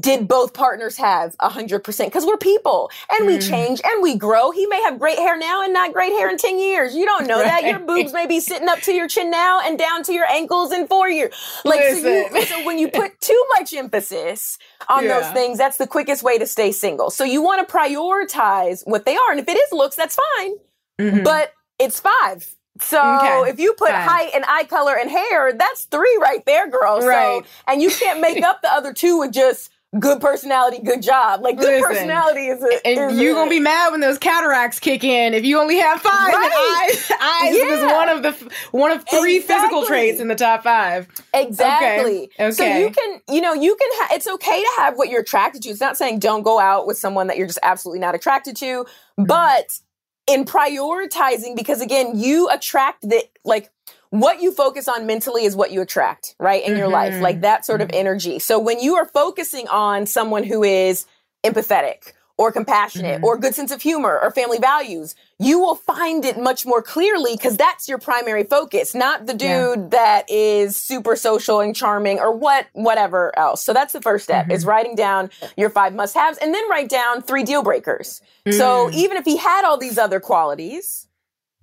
[SPEAKER 3] did both partners have a hundred percent? Because we're people and we
[SPEAKER 2] Mm.
[SPEAKER 3] change and we grow. He may have great hair now and not great hair in 10 years. You don't know that. Your boobs may be sitting up to your chin now and down to your ankles in four years. Like, so, you, so when you put too much emphasis on those things, that's the quickest way to stay single. So you want to prioritize what they are. And if it is looks, that's fine
[SPEAKER 2] Mhm.
[SPEAKER 3] but it's five. So
[SPEAKER 2] Okay.
[SPEAKER 3] if you put height and eye color and hair, that's three right there, girl.
[SPEAKER 2] Right.
[SPEAKER 3] So and you can't make up the other two with just good personality, good job. Like good
[SPEAKER 2] Listen.
[SPEAKER 3] personality is a,
[SPEAKER 2] and
[SPEAKER 3] is
[SPEAKER 2] you
[SPEAKER 3] a-
[SPEAKER 2] gonna be mad when those cataracts kick in if you only have five
[SPEAKER 3] Right.
[SPEAKER 2] eyes. Eyes was
[SPEAKER 3] Yeah.
[SPEAKER 2] one of the one of three physical traits in the top five.
[SPEAKER 3] Exactly.
[SPEAKER 2] Okay.
[SPEAKER 3] So you can, you know, you can. Ha- it's okay to have what you're attracted to. It's not saying don't go out with someone that you're just absolutely not attracted to,
[SPEAKER 2] Mm-hmm.
[SPEAKER 3] but in prioritizing, because again, you attract the like what you focus on mentally is what you attract, right? In your life, like mm-hmm. that sort of mm-hmm. energy. So when you are focusing on someone who is empathetic or compassionate
[SPEAKER 2] Mm-hmm.
[SPEAKER 3] or good sense of humor or family values, you will find it much more clearly because that's your primary focus, not the
[SPEAKER 2] Yeah.
[SPEAKER 3] dude that is super social and charming or what whatever else. So that's the first step
[SPEAKER 2] Mm-hmm.
[SPEAKER 3] is writing down your five must-haves and then write down three deal breakers. So
[SPEAKER 2] Mm.
[SPEAKER 3] even if he had all these other qualities,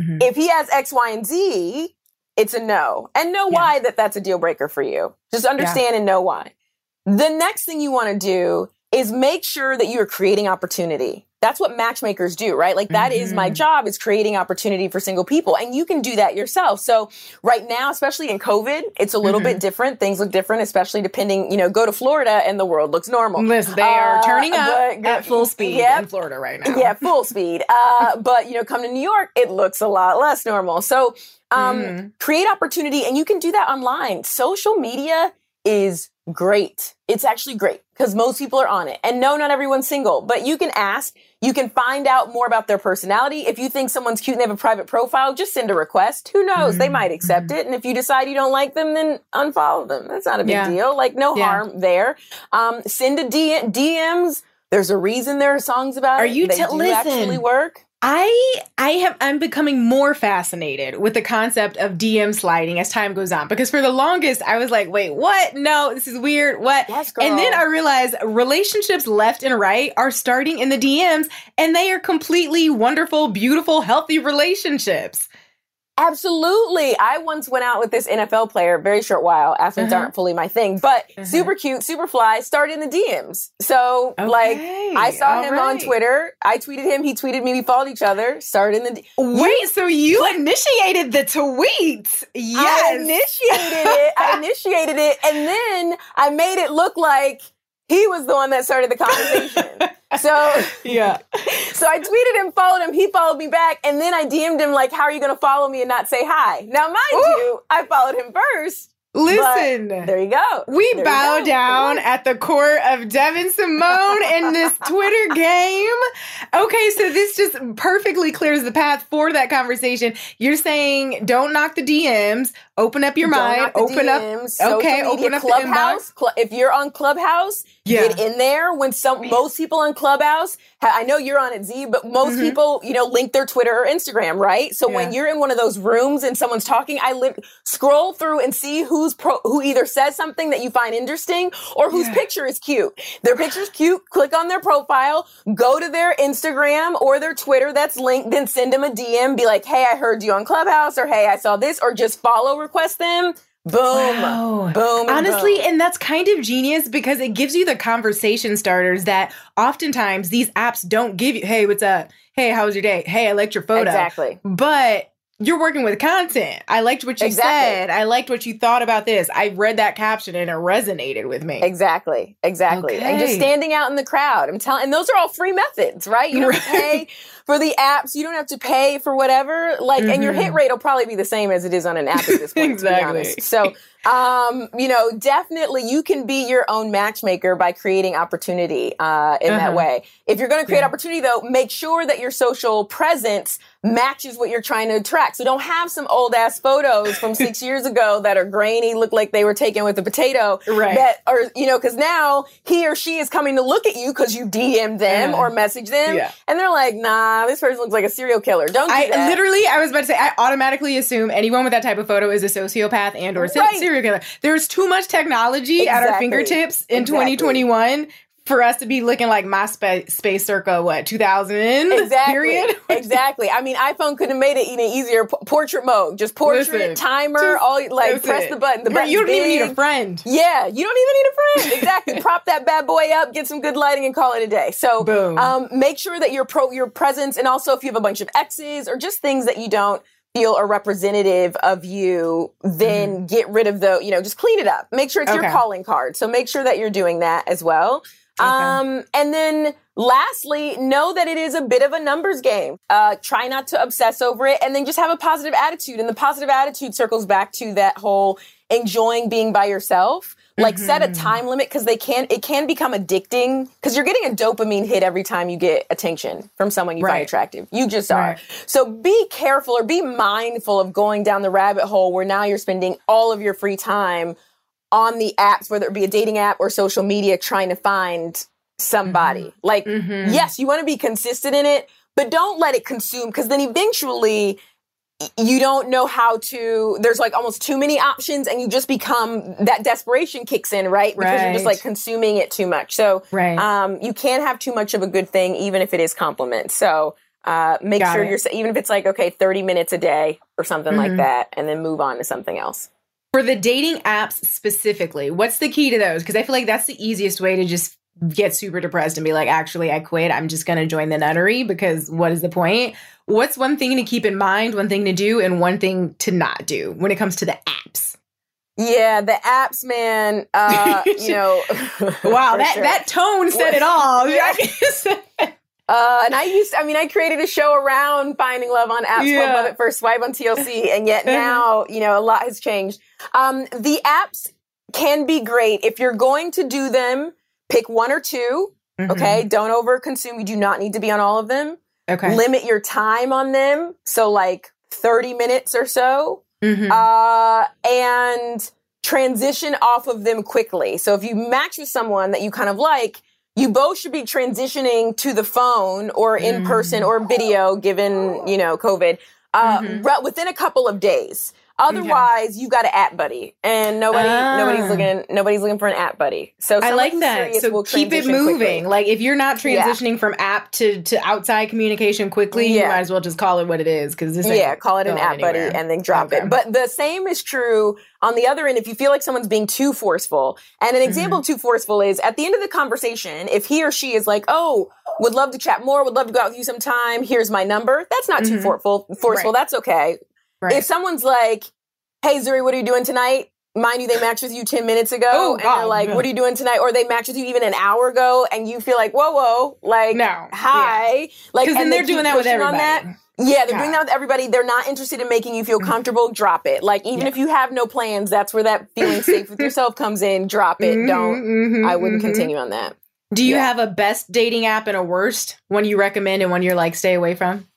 [SPEAKER 2] Mhm.
[SPEAKER 3] if he has X, Y, and Z, it's a no. And know
[SPEAKER 2] Yeah.
[SPEAKER 3] why that that's a deal breaker for you. Just understand and know why. The next thing you want to do is make sure that you are creating opportunity. That's what matchmakers do, right? Like that is my
[SPEAKER 2] Mhm.
[SPEAKER 3] job is creating opportunity for single people and you can do that yourself. So right now, especially in COVID, it's a little
[SPEAKER 2] Mhm.
[SPEAKER 3] bit different. Things look different, especially depending, you know, go to Florida and the world looks normal.
[SPEAKER 2] Listen, they are
[SPEAKER 3] Uh,
[SPEAKER 2] turning up
[SPEAKER 3] but-
[SPEAKER 2] at full speed
[SPEAKER 3] Yep.
[SPEAKER 2] in Florida right now.
[SPEAKER 3] Yeah, full speed. Uh, but you know, come to New York, it looks a lot less normal. So um,
[SPEAKER 2] Mhm.
[SPEAKER 3] create opportunity, and you can do that online. Social media is great. It's actually great because most people are on it. And no, not everyone's single, but you can ask, you can find out more about their personality. If you think someone's cute and they have a private profile, just send a request. Who knows? Mm-hmm. They might accept mm-hmm. it. And if you decide you don't like them, then unfollow them. That's not a big yeah. deal. Like no yeah. harm there. Um, send a D- DMs. There's a reason there are songs about
[SPEAKER 1] are
[SPEAKER 3] it.
[SPEAKER 1] you t- listen,
[SPEAKER 3] actually work?
[SPEAKER 1] I I have I'm becoming more fascinated with the concept of DM sliding as time goes on because for the longest I was like, wait, what? No, this is weird. What?
[SPEAKER 3] Yes,
[SPEAKER 1] and then I realized relationships left and right are starting in the DMs and they are completely wonderful, beautiful, healthy relationships.
[SPEAKER 3] Absolutely. I once went out with this NFL player, very short while. Athletes uh-huh. aren't fully my thing, but uh-huh. super cute, super fly, started in the DMs. So, okay. like, I saw All him right. on Twitter. I tweeted him. He tweeted me. We followed each other. Started in the. D-
[SPEAKER 1] Wait, so you initiated the tweets? Yes.
[SPEAKER 3] I initiated it. I initiated it. And then I made it look like he was the one that started the conversation. So
[SPEAKER 1] yeah.
[SPEAKER 3] So I tweeted him, followed him, he followed me back, and then I DM'd him like, "How are you going to follow me and not say hi?" Now, mind Ooh. you, I followed him first.
[SPEAKER 1] Listen,
[SPEAKER 3] there you go.
[SPEAKER 1] We
[SPEAKER 3] there
[SPEAKER 1] bow go. down at the court of Devyn Simone in this Twitter game. Okay, so this just perfectly clears the path for that conversation. You're saying don't knock the DMs, open up your don't mind, open
[SPEAKER 3] DMs,
[SPEAKER 1] up. Okay, open up
[SPEAKER 3] Clubhouse. Cl- if you're on Clubhouse, yeah. get in there. When some most people on Clubhouse, I know you're on it, Z, but most mm-hmm. people, you know, link their Twitter or Instagram, right? So yeah. when you're in one of those rooms and someone's talking, I li- scroll through and see who who's pro, who either says something that you find interesting or whose yeah. picture is cute. Their picture's cute. Click on their profile, go to their Instagram or their Twitter that's linked, then send them a DM. Be like, hey, I heard you on Clubhouse, or hey, I saw this, or just follow request them. Boom. Wow. Boom.
[SPEAKER 1] Honestly,
[SPEAKER 3] boom.
[SPEAKER 1] and that's kind of genius because it gives you the conversation starters that oftentimes these apps don't give you. Hey, what's up? Hey, how was your day? Hey, I liked your photo.
[SPEAKER 3] Exactly.
[SPEAKER 1] But you're working with content. I liked what you exactly. said. I liked what you thought about this. I read that caption and it resonated with me.
[SPEAKER 3] Exactly. Exactly. Okay. And just standing out in the crowd. I'm telling and those are all free methods, right? You don't right. pay for the apps. You don't have to pay for whatever. Like mm-hmm. and your hit mm-hmm. rate will probably be the same as it is on an app at this point. exactly. So um, you know, definitely you can be your own matchmaker by creating opportunity uh, in uh-huh. that way. If you're going to create yeah. opportunity, though, make sure that your social presence matches what you're trying to attract. So don't have some old ass photos from six years ago that are grainy, look like they were taken with a potato.
[SPEAKER 1] Right.
[SPEAKER 3] That are, you know, cause now he or she is coming to look at you because you DM them or message them. Yeah. And they're like, nah, this person looks like a serial killer. Don't do
[SPEAKER 1] I
[SPEAKER 3] that.
[SPEAKER 1] literally, I was about to say, I automatically assume anyone with that type of photo is a sociopath and or right. serial killer. There's too much technology exactly. at our fingertips in exactly. 2021 for us to be looking like Myspace circa what 2000
[SPEAKER 3] exactly
[SPEAKER 1] period
[SPEAKER 3] exactly i mean iphone could have made it even easier P- portrait mode just portrait listen, timer just, all like press the button the button
[SPEAKER 1] you don't big. even need a friend
[SPEAKER 3] yeah you don't even need a friend exactly prop that bad boy up get some good lighting and call it a day so
[SPEAKER 1] Boom.
[SPEAKER 3] Um, make sure that your pro your presence and also if you have a bunch of x's or just things that you don't feel are representative of you, then mm-hmm. get rid of the, you know, just clean it up. Make sure it's okay. your calling card. So make sure that you're doing that as well. Okay. Um, and then lastly, know that it is a bit of a numbers game. Uh, try not to obsess over it and then just have a positive attitude. And the positive attitude circles back to that whole enjoying being by yourself. Like mm-hmm. set a mm-hmm. time limit because they can it can become addicting because you're getting a dopamine hit every time you get attention from someone you right. find attractive. You just right. are. So be careful or be mindful of going down the rabbit hole where now you're spending all of your free time on the apps, whether it be a dating app or social media, trying to find somebody. Mm-hmm. Like, mm-hmm. yes, you want to be consistent in it, but don't let it consume because then eventually you don't know how to there's like almost too many options and you just become that desperation kicks in right because right. you're just like consuming it too much so
[SPEAKER 1] right.
[SPEAKER 3] um, you can't have too much of a good thing even if it is compliment so uh, make Got sure it. you're even if it's like okay 30 minutes a day or something mm-hmm. like that and then move on to something else
[SPEAKER 1] for the dating apps specifically, what's the key to those? Because I feel like that's the easiest way to just get super depressed and be like, actually, I quit. I'm just going to join the nunnery because what is the point? What's one thing to keep in mind, one thing to do, and one thing to not do when it comes to the apps?
[SPEAKER 3] Yeah, the apps, man. Uh, you know,
[SPEAKER 1] wow, that sure. that tone said it all.
[SPEAKER 3] Uh, and I used, to, I mean, I created a show around finding love on apps yeah. called Love at First Swipe on TLC, and yet now, you know, a lot has changed. Um, the apps can be great. If you're going to do them, pick one or 2
[SPEAKER 1] Mhm.
[SPEAKER 3] Okay. Don't over consume. You do not need to be on all of them.
[SPEAKER 1] Okay.
[SPEAKER 3] Limit your time on them. So, like 30 minutes or so.
[SPEAKER 1] Mhm.
[SPEAKER 3] Uh, and transition off of them quickly. So, if you match with someone that you kind of like, you both should be transitioning to the phone or in
[SPEAKER 1] Mm.
[SPEAKER 3] person or video, given, you know, COVID, uh,
[SPEAKER 1] Mhm.
[SPEAKER 3] re- within a couple of days. Otherwise, you've got an app buddy, and nobody,
[SPEAKER 1] Ah.
[SPEAKER 3] nobody's looking, nobody's looking for an app buddy. So
[SPEAKER 1] I like that. So keep it moving.
[SPEAKER 3] quickly.
[SPEAKER 1] Like if you're not
[SPEAKER 3] Yeah.
[SPEAKER 1] transitioning from app to, to outside communication quickly, you might as well just call it what it is because this
[SPEAKER 3] yeah, call it an app buddy and then drop
[SPEAKER 1] Okay.
[SPEAKER 3] it. But the same is true on the other end if you feel like someone's being too forceful. And an example
[SPEAKER 1] Mm-hmm.
[SPEAKER 3] of too forceful is at the end of the conversation, if he or she is like, "Oh, would love to chat more, would love to go out with you sometime. Here's my number." That's not too
[SPEAKER 1] Mhm.
[SPEAKER 3] forceful. Forceful.
[SPEAKER 1] Right.
[SPEAKER 3] That's okay.
[SPEAKER 1] Right.
[SPEAKER 3] If someone's like, "Hey, Zuri, what are you doing tonight?" Mind you, they matched with you 10 minutes ago.
[SPEAKER 1] Oh,
[SPEAKER 3] and
[SPEAKER 1] God,
[SPEAKER 3] they're like, what are you doing tonight? Or they matched with you even an hour ago and you feel like, whoa, whoa, like,
[SPEAKER 1] No.
[SPEAKER 3] hi. Like,
[SPEAKER 1] Because then
[SPEAKER 3] and they
[SPEAKER 1] they're doing that with
[SPEAKER 3] pushing on
[SPEAKER 1] everybody.
[SPEAKER 3] that. Yeah, they're
[SPEAKER 1] Yeah.
[SPEAKER 3] doing that with everybody. They're not interested in making you feel comfortable. Drop it. Like even
[SPEAKER 1] Yeah.
[SPEAKER 3] if you have no plans, that's where that feeling safe with yourself comes in. Drop it.
[SPEAKER 1] Mhm,
[SPEAKER 3] Don't.
[SPEAKER 1] mhm,
[SPEAKER 3] I wouldn't
[SPEAKER 1] mhm.
[SPEAKER 3] continue on that.
[SPEAKER 1] Do you
[SPEAKER 3] Yeah.
[SPEAKER 1] have a best dating app and a worst one you recommend and one you're like stay away from?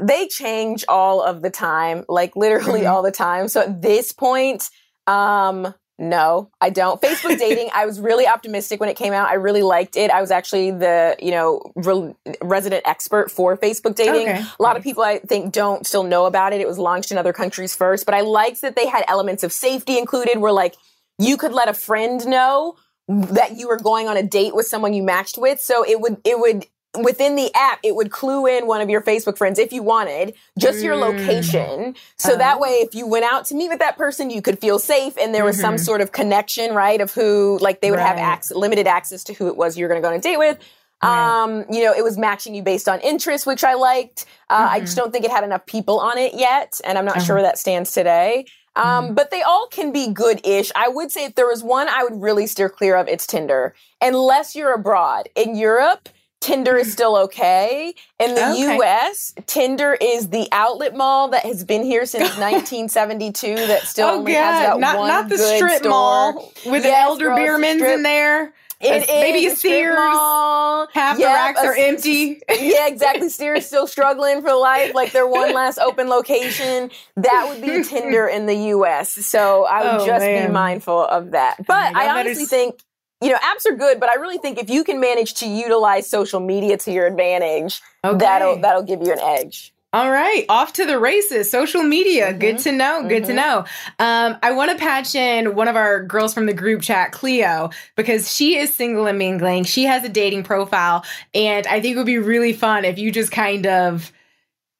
[SPEAKER 3] They change all of the time, like literally
[SPEAKER 1] Mhm.
[SPEAKER 3] all the time. So at this point, um, no, I don't. Facebook dating, I was really optimistic when it came out. I really liked it. I was actually the, you know, re- resident expert for Facebook dating.
[SPEAKER 1] Okay.
[SPEAKER 3] A lot of people I think don't still know about it. It was launched in other countries first, but I liked that they had elements of safety included where like you could let a friend know that you were going on a date with someone you matched with. So it would it would within the app it would clue in one of your Facebook friends if you wanted just your
[SPEAKER 1] Mm.
[SPEAKER 3] location. So
[SPEAKER 1] Uh-huh.
[SPEAKER 3] that way if you went out to meet with that person you could feel safe and there was some
[SPEAKER 1] Mhm.
[SPEAKER 3] sort of connection, right, of who like they would have access, limited access to who it was you were going to go on a date with.
[SPEAKER 1] Right.
[SPEAKER 3] Um, you know, it was matching you based on interest, which I liked. Uh, I just don't think it had enough people on it yet, and I'm not
[SPEAKER 1] Uh-huh.
[SPEAKER 3] sure where that stands today. Um, but they all can be good-ish. I would say if there was one I would really steer clear of, it's Tinder. Unless you're abroad. In Europe, Tinder is still okay. In the
[SPEAKER 1] Okay.
[SPEAKER 3] US, Tinder is the outlet mall that has been here since 1972 that still
[SPEAKER 1] oh
[SPEAKER 3] only has that
[SPEAKER 1] not
[SPEAKER 3] one
[SPEAKER 1] not the
[SPEAKER 3] good
[SPEAKER 1] strip
[SPEAKER 3] store.
[SPEAKER 1] mall with an Elder-Beerman's
[SPEAKER 3] strip-
[SPEAKER 1] in there.
[SPEAKER 3] It
[SPEAKER 1] maybe a Sears.
[SPEAKER 3] mall.
[SPEAKER 1] Half the racks are empty.
[SPEAKER 3] yeah, exactly. Sears still struggling for life, like their one last open location. That would be Tinder in the US. So I would
[SPEAKER 1] Oh,
[SPEAKER 3] just
[SPEAKER 1] man.
[SPEAKER 3] be mindful of that. But I honestly think, you know, apps are good, but I really think if you can manage to utilize social media to your advantage,
[SPEAKER 1] Okay.
[SPEAKER 3] that'll that'll give you an edge.
[SPEAKER 1] All right, off to the races. Social media, good to know. Good to
[SPEAKER 3] Mhm.
[SPEAKER 1] know. Um, I want to patch in one of our girls from the group chat, Cleo, because she is single and mingling. She has a dating profile, and I think it would be really fun if you just kind of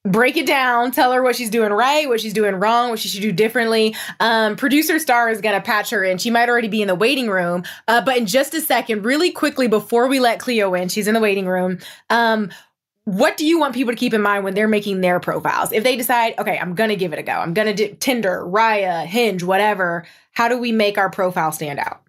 [SPEAKER 1] break it down, tell her what she's doing right, what she's doing wrong, what she should do differently. Um, Producer Star is going to patch her in. She might already be in the waiting room, uh, but in just a second, really quickly before we let Cleo in, she's in the waiting room. Um, what do you want people to keep in mind when they're making their profiles? If they decide, okay, I'm going to give it a go, I'm going to do Tinder, Raya, Hinge, whatever, how do we make our profile stand out?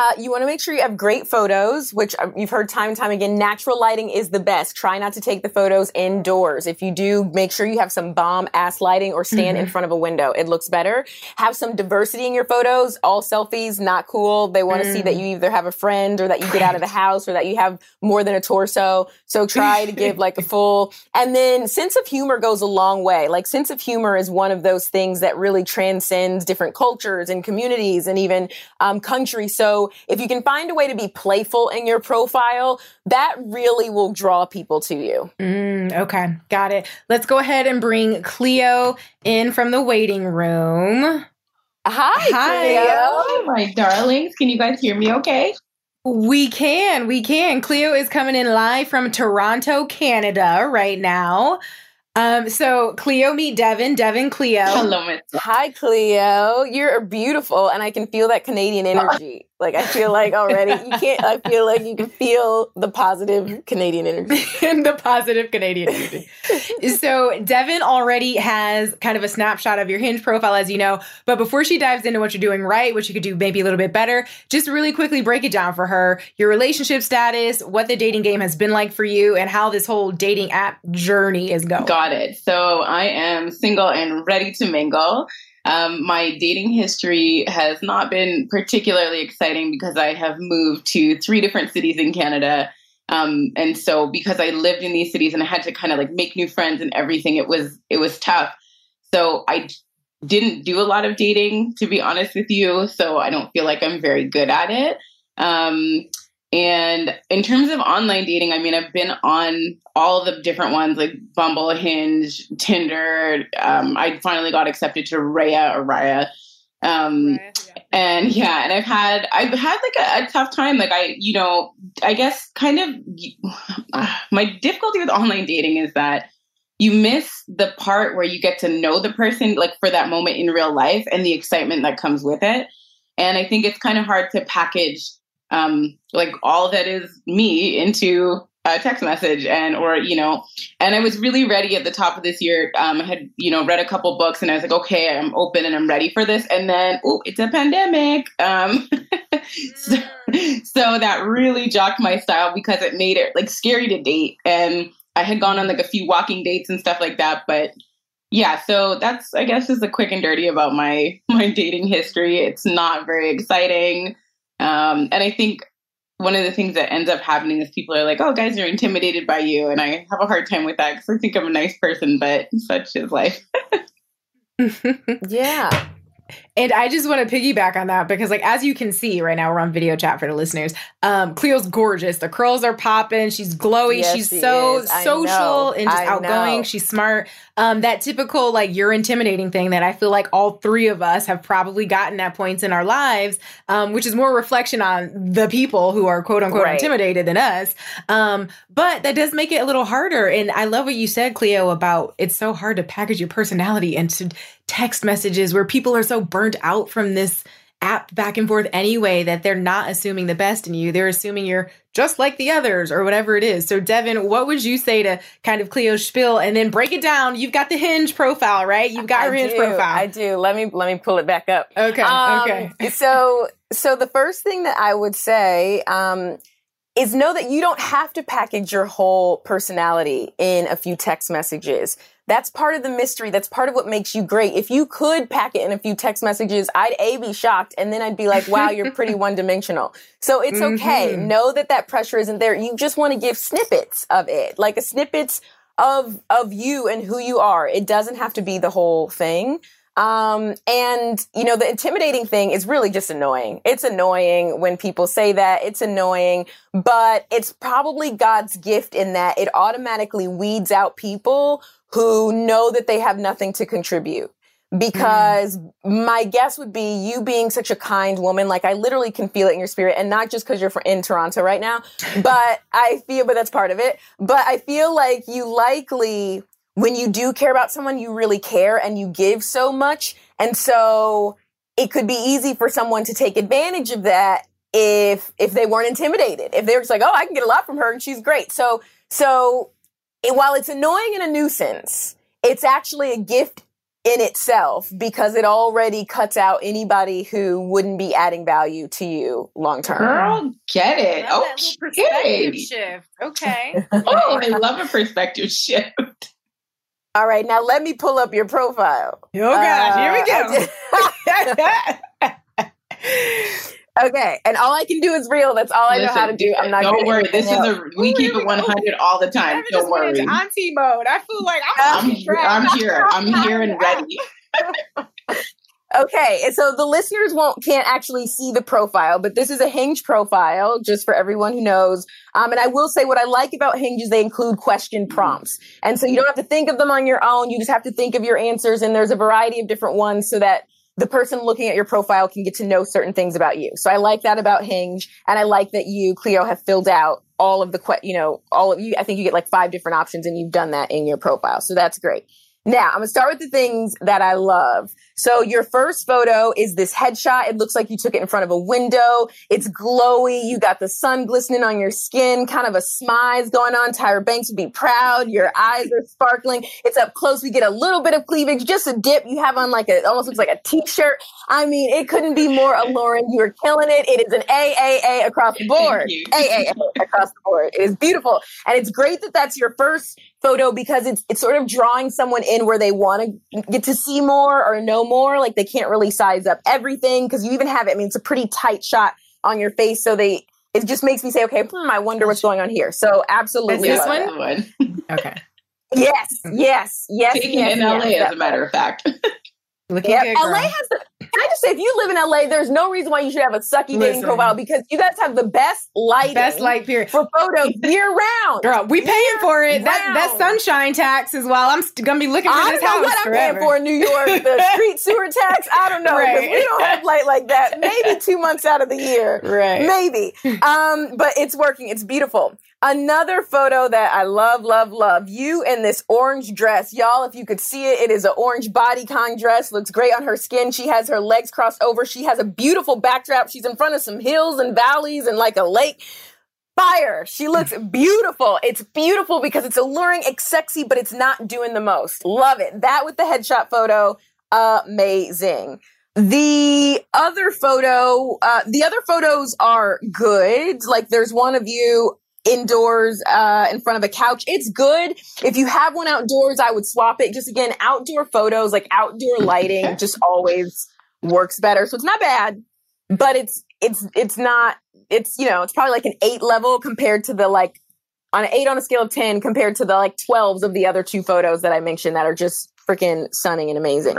[SPEAKER 3] Uh, you want to make sure you have great photos, which uh, you've heard time and time again. Natural lighting is the best. Try not to take the photos indoors. If you do, make sure you have some bomb ass lighting or stand in front of a window. It looks better. Have some diversity in your photos. All selfies, not cool. They want to see that you either have a friend or that you get out of the house or that you have more than a torso. So try to give like a full, and then sense of humor goes a long way. Like sense of humor is one of those things that really transcends different cultures and communities and even um, countries. So if you can find a way to be playful in your profile, that really will draw people to you.
[SPEAKER 1] Mm, okay, got it. Let's go ahead and bring Cleo in from the waiting room.
[SPEAKER 3] Hi,
[SPEAKER 1] Hi.
[SPEAKER 3] Cleo.
[SPEAKER 5] Oh, my darlings. Can you guys hear me okay?
[SPEAKER 1] We can, we can. Cleo is coming in live from Toronto, Canada right now. Um, so Cleo meet Devyn, Devyn Cleo.
[SPEAKER 5] Hello, Miss.
[SPEAKER 3] Hi, Cleo. You're beautiful, and I can feel that Canadian energy. Like I feel like already you can't. I feel like you can feel the positive Canadian energy.
[SPEAKER 1] the positive Canadian energy. so Devyn already has kind of a snapshot of your Hinge profile, as you know. But before she dives into what you're doing right, what you could do maybe a little bit better, just really quickly break it down for her: your relationship status, what the dating game has been like for you, and how this whole dating app journey is going.
[SPEAKER 5] Got it. So I am single and ready to mingle. Um, my dating history has not been particularly exciting because I have moved to three different cities in Canada. Um, and so because I lived in these cities and I had to kind of like make new friends and everything, it was it was tough. So I didn't do a lot of dating, to be honest with you. So I don't feel like I'm very good at it. Um, and in terms of online dating, I mean, I've been on all the different ones like Bumble, Hinge, Tinder. Um, I finally got accepted to Raya or Raya. Um, and yeah, and I've had I've had like a, a, tough time. Like I, you know, I guess kind of my difficulty with online dating is that you miss the part where you get to know the person like for that moment in real life and the excitement that comes with it. And I think it's kind of hard to package um, like all that is me into a text message and or you know and i was really ready at the top of this year. Um, i had you know read a couple books and i was like okay i'm open and i'm ready for this. And then oh it's a pandemic. Um, so, so that really jocked my style because it made it like scary to date. And i had gone on like a few walking dates and stuff like that but yeah so that's i guess just a quick and dirty about my my dating history. It's not very exciting um, and I think one of the things that ends up happening is people are like, "Oh, guys are intimidated by you," and I have a hard time with that because I think I'm a nice person, but such is life.
[SPEAKER 3] yeah.
[SPEAKER 1] And I just want to piggyback on that because, like, as you can see right now, we're on video chat for the listeners. Um, Cleo's gorgeous. The curls are popping. She's glowy. Yes, she's she so social and just I outgoing. Know. She's smart. Um, that typical, like, you're intimidating thing that I feel like all three of us have probably gotten at points in our lives, um, which is more reflection on the people who are quote unquote right. intimidated than us. Um, but that does make it a little harder. And I love what you said, Cleo, about it's so hard to package your personality into text messages where people are so burnt out from this app back and forth anyway that they're not assuming the best in you. They're assuming you're just like the others or whatever it is. So, Devyn, what would you say to kind of Cleo spiel and then break it down? You've got the Hinge profile, right? You've got her Hinge profile.
[SPEAKER 3] I do. Let me let me pull it back up.
[SPEAKER 1] Okay. Um, okay.
[SPEAKER 3] so, so the first thing that I would say um, is know that you don't have to package your whole personality in a few text messages. That's part of the mystery. That's part of what makes you great. If you could pack it in a few text messages, I'd A, be shocked. And then I'd be like, wow, you're pretty one dimensional. So it's mm-hmm. okay. Know that that pressure isn't there. You just want to give snippets of it, like a snippets of, of you and who you are. It doesn't have to be the whole thing. Um, and you know, the intimidating thing is really just annoying. It's annoying when people say that. It's annoying, but it's probably God's gift in that it automatically weeds out people who know that they have nothing to contribute. Because mm. my guess would be you being such a kind woman, like I literally can feel it in your spirit, and not just because you're in Toronto right now, but I feel, but that's part of it. But I feel like you likely, when you do care about someone, you really care and you give so much. And so it could be easy for someone to take advantage of that if if they weren't intimidated. If they were just like, oh, I can get a lot from her and she's great. So so it, while it's annoying and a nuisance, it's actually a gift in itself because it already cuts out anybody who wouldn't be adding value to you long term.
[SPEAKER 5] Girl, get it.
[SPEAKER 1] Oh, perspective shift. Okay.
[SPEAKER 5] oh, I love a perspective shift.
[SPEAKER 3] All right, now let me pull up your profile.
[SPEAKER 1] Oh gosh, uh, here we go.
[SPEAKER 3] Okay, and all I can do is real. That's all I Listen, know how to do. I'm not.
[SPEAKER 5] Don't worry. This is a we keep it 100 all the time. Don't worry.
[SPEAKER 1] auntie mode. I feel like I'm.
[SPEAKER 5] I'm, I'm here. I'm here and ready.
[SPEAKER 3] okay, and so the listeners won't can't actually see the profile, but this is a Hinge profile, just for everyone who knows. Um, and I will say what I like about Hinge is they include question prompts, and so you don't have to think of them on your own. You just have to think of your answers, and there's a variety of different ones so that the person looking at your profile can get to know certain things about you. So I like that about Hinge. And I like that you, Cleo, have filled out all of the, que- you know, all of you. I think you get like five different options and you've done that in your profile. So that's great. Now, I'm going to start with the things that I love. So your first photo is this headshot. It looks like you took it in front of a window. It's glowy. You got the sun glistening on your skin, kind of a smize going on. Tyra Banks would be proud. Your eyes are sparkling. It's up close. We get a little bit of cleavage, just a dip. You have on like a, almost looks like a t-shirt. I mean, it couldn't be more alluring. You are killing it. It is an AAA across the board. AAA across the board. It is beautiful. And it's great that that's your first photo because it's it's sort of drawing someone in where they want to get to see more or know more. Like they can't really size up everything because you even have it. I mean, it's a pretty tight shot on your face. So they, it just makes me say, okay, hmm, I wonder what's going on here. So absolutely.
[SPEAKER 2] Is this one? okay.
[SPEAKER 3] Yes, yes, yes.
[SPEAKER 5] Taking
[SPEAKER 3] yes,
[SPEAKER 5] in
[SPEAKER 3] yes,
[SPEAKER 5] LA,
[SPEAKER 3] that
[SPEAKER 5] as a matter of fact.
[SPEAKER 2] Looking
[SPEAKER 3] Yeah,
[SPEAKER 2] good,
[SPEAKER 3] LA has the. Can I just say, if you live in LA, there's no reason why you should have a sucky dating
[SPEAKER 2] Listen.
[SPEAKER 3] profile because you guys have the best light,
[SPEAKER 2] best light period.
[SPEAKER 3] for photos year round.
[SPEAKER 2] Girl, we paying for it. That that sunshine tax as well. I'm st- gonna be looking for
[SPEAKER 3] I
[SPEAKER 2] this
[SPEAKER 3] don't know
[SPEAKER 2] house
[SPEAKER 3] what I'm
[SPEAKER 2] forever.
[SPEAKER 3] paying for in New York. The street sewer tax. I don't know.
[SPEAKER 2] Right.
[SPEAKER 3] We don't have light like that. Maybe two months out of the year.
[SPEAKER 2] Right.
[SPEAKER 3] Maybe. Um, but it's working. It's beautiful. Another photo that I love, love, love. You in this orange dress. Y'all, if you could see it, it is an orange bodycon dress. Looks great on her skin. She has her legs crossed over. She has a beautiful backdrop. She's in front of some hills and valleys and like a lake. Fire. She looks beautiful. It's beautiful because it's alluring, it's sexy, but it's not doing the most. Love it. That with the headshot photo, amazing. The other photo, uh, the other photos are good. Like there's one of you indoors, uh, in front of a couch. It's good. If you have one outdoors, I would swap it. Just again, outdoor photos, like outdoor lighting just always works better. So it's not bad, but it's, it's, it's not, it's, you know, it's probably like an eight level compared to the like, on an eight on a scale of 10 compared to the like 12s of the other two photos that I mentioned that are just freaking stunning and amazing.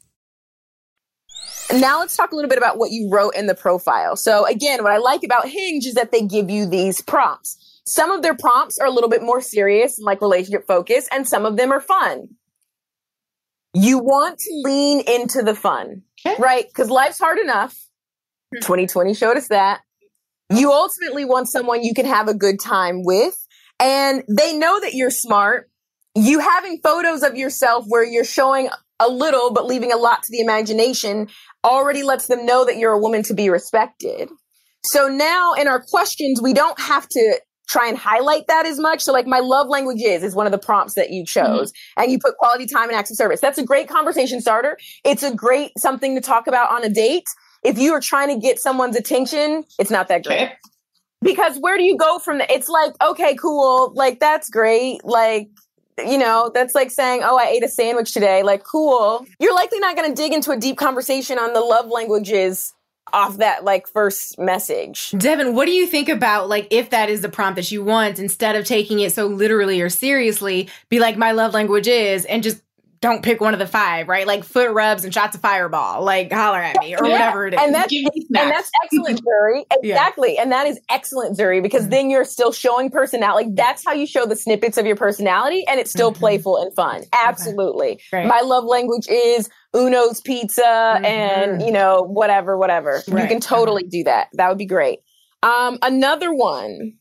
[SPEAKER 3] Now let's talk a little bit about what you wrote in the profile. So again, what I like about Hinge is that they give you these prompts. Some of their prompts are a little bit more serious, like relationship focus, and some of them are fun. You want to lean into the fun, right? Because life's hard enough. Hmm. 2020 showed us that. You ultimately want someone you can have a good time with, and they know that you're smart. You having photos of yourself where you're showing a little but leaving a lot to the imagination already lets them know that you're a woman to be respected. So now in our questions, we don't have to try and highlight that as much. So like my love language is, is one of the prompts that you mm-hmm. chose and you put quality time and acts of service. That's a great conversation starter. It's a great something to talk about on a date. If you are trying to get someone's attention, it's not that great.
[SPEAKER 5] Okay.
[SPEAKER 3] Because where do you go from that? It's like, okay, cool. Like that's great. Like, you know, that's like saying, oh, I ate a sandwich today. Like, cool. You're likely not going to dig into a deep conversation on the love languages off that like first message.
[SPEAKER 1] Devyn, what do you think about like if that is the prompt that you want, instead of taking it so literally or seriously, be like my love language is and just don't pick one of the five, right? Like foot rubs and shots of fireball, like holler at me or yeah. whatever it is.
[SPEAKER 3] And that's, and that's excellent, Zuri. Exactly. Yeah. And that is excellent, Zuri, because mm-hmm. then you're still showing personality. Like, that's how you show the snippets of your personality and it's still mm-hmm. playful and fun. Absolutely. Okay. My love language is Uno's pizza mm-hmm. and, you know, whatever, whatever. Right. You can totally do that. That would be great. Um, another one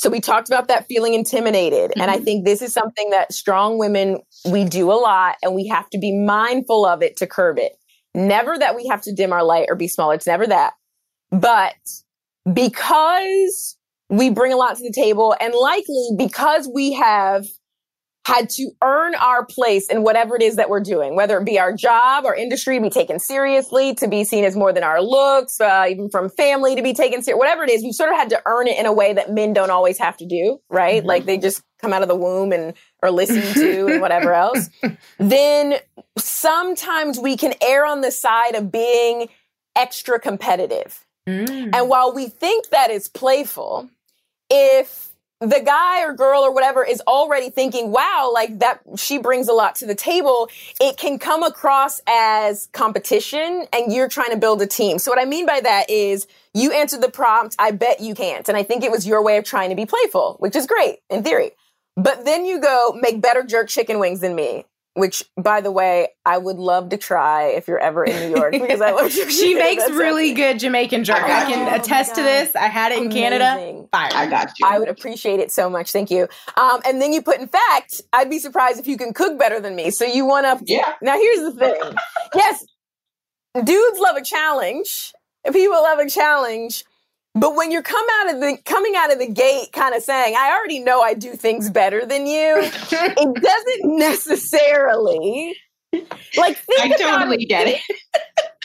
[SPEAKER 3] so we talked about that feeling intimidated. Mm-hmm. And I mm-hmm. think this is something that strong women, we do a lot and we have to be mindful of it to curb it. Never that we have to dim our light or be smaller. It's never that. But because we bring a lot to the table and likely because we have had to earn our place in whatever it is that we're doing, whether it be our job or industry, be taken seriously, to be seen as more than our looks, uh, even from family to be taken seriously, whatever it is, we sort of had to earn it in a way that men don't always have to do, right? Mm-hmm. Like they just come out of the womb and are listened to and whatever else. Then sometimes we can err on the side of being extra competitive. Mm. And while we think that is playful, if the guy or girl or whatever is already thinking, wow, like that, she brings a lot to the table. It can come across as competition and you're trying to build a team. So what I mean by that is you answered the prompt, I bet you can't. And I think it was your way of trying to be playful, which is great in theory. But then you go make better jerk chicken wings than me which by the way i would love to try if you're ever in new york because i love
[SPEAKER 1] she makes really good jamaican jerk i can oh attest to this. I had it in canada.
[SPEAKER 5] Fire. i got you.
[SPEAKER 3] I would appreciate it so much. Thank you. Um, and then you put in fact i'd be surprised if you can cook better than me. So you want to
[SPEAKER 5] yeah.
[SPEAKER 3] Now here's the thing. Yes dudes love a challenge. People love a challenge but when you're come out of the coming out of the gate kind of saying, I already know I do things better than you, it doesn't necessarily like think
[SPEAKER 5] I totally get it.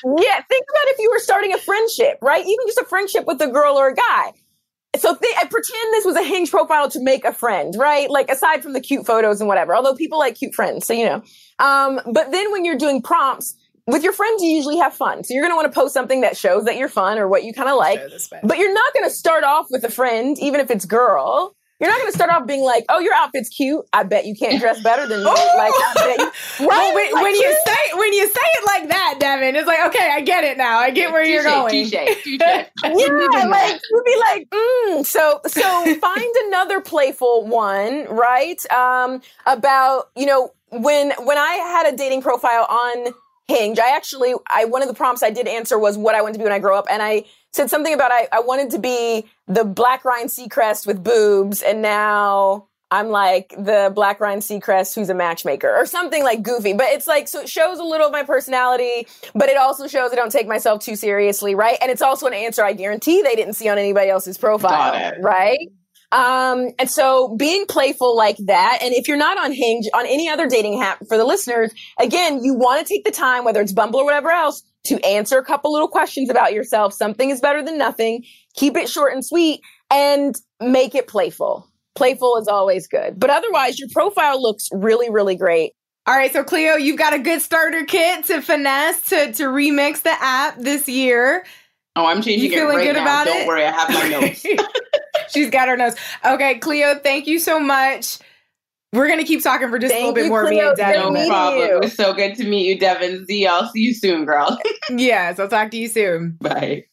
[SPEAKER 3] yeah, think about if you were starting a friendship, right? Even just a friendship with a girl or a guy. So th- I pretend this was a hinge profile to make a friend, right? Like aside from the cute photos and whatever, although people like cute friends, so you know. Um, but then when you're doing prompts, with your friends, you usually have fun. So you're going to want to post something that shows that you're fun or what you kind of like. But you're not going to start off with a friend, even if it's girl. You're not going to start off being like, "Oh, your outfit's cute. I bet you can't dress better than me." like, I bet
[SPEAKER 1] you, right? Well, when, like, when you say when you say it like that, Devyn, it's like, okay, I get it now. I get where you're going.
[SPEAKER 5] Touche, touche. yeah,
[SPEAKER 3] like you'd be like, mm. so so find another playful one, right? Um, about you know when when I had a dating profile on Hinge. I actually, I one of the prompts I did answer was what I wanted to be when I grow up, and I said something about I, I wanted to be the black Ryan Seacrest with boobs, and now I'm like the black Ryan Seacrest who's a matchmaker or something like goofy. But it's like so it shows a little of my personality, but it also shows I don't take myself too seriously, right? And it's also an answer I guarantee they didn't see on anybody else's profile, right? Um, and so being playful like that, and if you're not on Hinge, on any other dating app for the listeners, again, you want to take the time, whether it's Bumble or whatever else, to answer a couple little questions about yourself. Something is better than nothing. Keep it short and sweet and make it playful. Playful is always good. But otherwise, your profile looks really, really great.
[SPEAKER 1] All right, so Cleo, you've got a good starter kit to finesse to to remix the app this year.
[SPEAKER 5] Oh, I'm changing you it right good now. About Don't it? worry, I have my notes.
[SPEAKER 1] She's got her notes. Okay, Cleo, thank you so much. We're gonna keep talking for just thank a little bit more. Cleo, me and Devyn.
[SPEAKER 5] No problem. You. It was so good to meet you, Devyn. Z, I'll see you soon, girl.
[SPEAKER 1] yes, I'll talk to you soon.
[SPEAKER 5] Bye.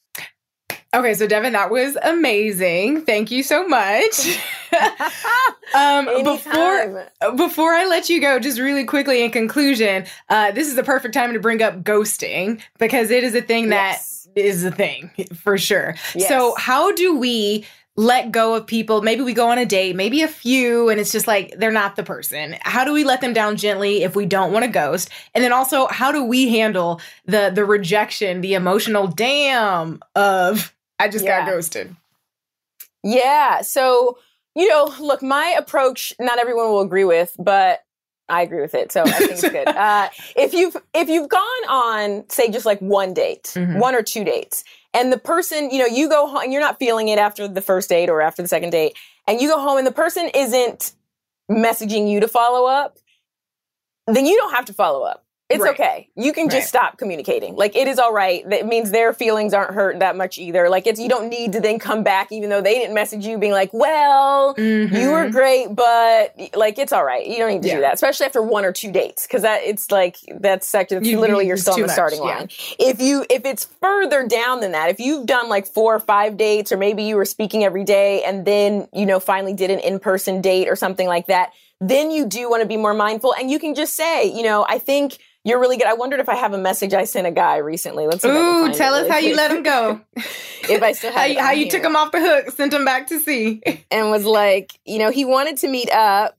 [SPEAKER 1] Okay, so Devyn, that was amazing. Thank you so much. um, before before I let you go, just really quickly in conclusion, uh, this is the perfect time to bring up ghosting because it is a thing yes. that is a thing for sure. Yes. So, how do we let go of people. Maybe we go on a date, maybe a few, and it's just like they're not the person. How do we let them down gently if we don't want to ghost? And then also, how do we handle the the rejection, the emotional damn of I just yeah. got ghosted?
[SPEAKER 3] Yeah. So, you know, look, my approach, not everyone will agree with, but I agree with it. So I think it's good. Uh, if you've if you've gone on, say, just like one date, mm-hmm. one or two dates, and the person, you know, you go home and you're not feeling it after the first date or after the second date, and you go home and the person isn't messaging you to follow up, then you don't have to follow up. It's
[SPEAKER 2] Right.
[SPEAKER 3] okay. You can just
[SPEAKER 2] Right.
[SPEAKER 3] stop communicating. Like it is all right. That means their feelings aren't hurt that much either. Like it's you don't need to then come back even though they didn't message you being like, "Well, you were great, but like it's all right. You don't need to
[SPEAKER 2] Mm-hmm. Yeah.
[SPEAKER 3] do that, especially after one or two dates cause that it's like that's second
[SPEAKER 2] You-
[SPEAKER 3] literally
[SPEAKER 2] you-
[SPEAKER 3] you're still on the
[SPEAKER 2] much,
[SPEAKER 3] starting
[SPEAKER 2] yeah.
[SPEAKER 3] line. If you if it's further down than that, if you've done like four or five dates or maybe you were speaking every day and then, you know, finally did an in-person date or something like that, then you do want to be more mindful and you can just say, you know, I think you're really good. I wondered if I have a message I sent a guy recently. Let's see if I can
[SPEAKER 2] Ooh, tell us
[SPEAKER 3] really
[SPEAKER 2] how you let him go.
[SPEAKER 3] if I still have
[SPEAKER 2] how you, how you took him off the hook, sent him back to sea.
[SPEAKER 3] and was like, you know, he wanted to meet up.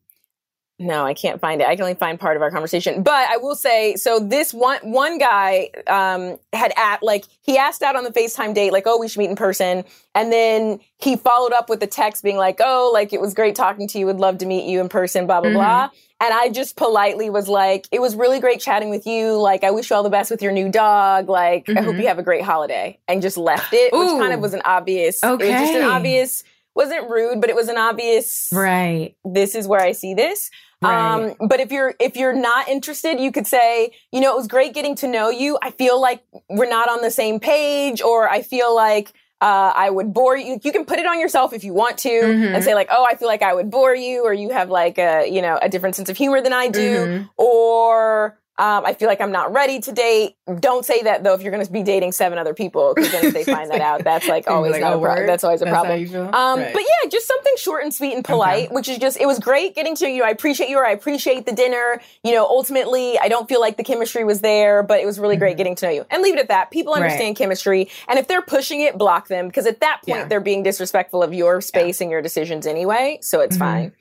[SPEAKER 3] No, I can't find it. I can only find part of our conversation. But I will say, so this one one guy um, had at like he asked out on the FaceTime date, like, oh, we should meet in person. And then he followed up with a text being like, oh, like it was great talking to you, would love to meet you in person, blah, blah,
[SPEAKER 2] Mm-hmm.
[SPEAKER 3] blah. And I just politely was like, it was really great chatting with you. Like, I wish you all the best with your new dog. Like, I hope you have a great holiday. And just left it, which
[SPEAKER 2] Mm-hmm.
[SPEAKER 3] Kind of was an obvious, it was just an obvious, wasn't rude, but it was an obvious
[SPEAKER 2] right.
[SPEAKER 3] this is where I see this.
[SPEAKER 2] Right.
[SPEAKER 3] Um, but if you're if you're not interested, you could say, you know, it was great getting to know you. I feel like we're not on the same page, or I feel like uh, I would bore you. You can put it on yourself if you want to,
[SPEAKER 2] Mm-hmm.
[SPEAKER 3] and say like, oh, I feel like I would bore you, or you have like a you know a different sense of humor than I do,
[SPEAKER 2] Mm-hmm.
[SPEAKER 3] or um, I feel like I'm not ready to date. Don't say that though if you're going to be dating seven other people, because then if they find that out, that's like always
[SPEAKER 2] like,
[SPEAKER 3] not
[SPEAKER 2] "Oh,
[SPEAKER 3] a problem. That's always a
[SPEAKER 2] That's
[SPEAKER 3] problem. Um,
[SPEAKER 2] Right.
[SPEAKER 3] But yeah, just something short and sweet and polite, which is just it was great getting to you. I appreciate you, or I appreciate the dinner. You know, ultimately, I don't feel like the chemistry was there, but it was really great getting to know you. And leave it at that. People
[SPEAKER 2] Mm-hmm. Right.
[SPEAKER 3] understand chemistry, and if they're pushing it, block them because at that point
[SPEAKER 2] Yeah.
[SPEAKER 3] they're being disrespectful of your space and your decisions anyway. So it's fine.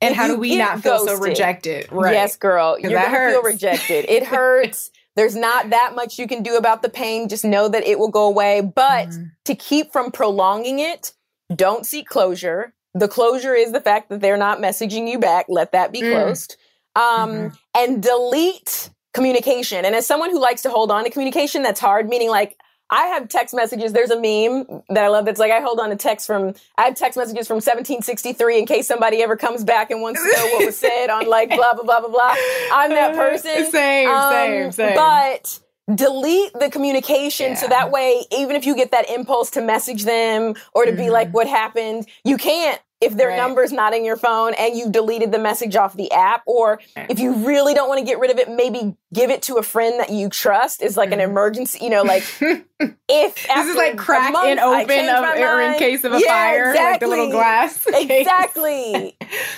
[SPEAKER 2] And how do we not feel so rejected? Right.
[SPEAKER 3] Yes, girl. You're
[SPEAKER 2] that
[SPEAKER 3] gonna feel rejected. It hurts. There's not that much you can do about the pain. Just know that it will go away. But
[SPEAKER 2] Mm-hmm.
[SPEAKER 3] to keep from prolonging it, don't seek closure. The closure is the fact that they're not messaging you back. Let that be
[SPEAKER 2] Mm.
[SPEAKER 3] closed. Um,
[SPEAKER 2] Mm-hmm.
[SPEAKER 3] And delete communication. And as someone who likes to hold on to communication, that's hard, meaning like, I have text messages. There's a meme that I love that's like, I hold on to text from, I have text messages from 1763 in case somebody ever comes back and wants to know what was said on like blah, blah, blah, blah, blah. I'm that person.
[SPEAKER 2] Same, same, same.
[SPEAKER 3] But delete the communication so that way, even if you get that impulse to message them or to be like, what happened, you can't if their
[SPEAKER 2] Mm-hmm. Right.
[SPEAKER 3] number's not in your phone and you deleted the message off the app. Or if you really don't want to get rid of it, maybe give it to a friend that you trust is like an emergency, you know, like if.
[SPEAKER 2] This is like crack and open of, or in case of a
[SPEAKER 3] Yeah,
[SPEAKER 2] fire, like the little glass.
[SPEAKER 3] Exactly.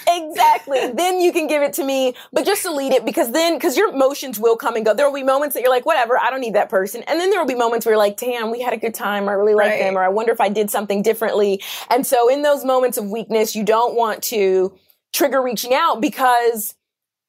[SPEAKER 3] exactly. Then you can give it to me, but just delete it because then, because your emotions will come and go. There will be moments that you're like, whatever, I don't need that person. And then there will be moments where you're like, damn, we had a good time. I really like
[SPEAKER 2] Right.
[SPEAKER 3] them. Or I wonder if I did something differently. And so in those moments of weakness, you don't want to trigger reaching out because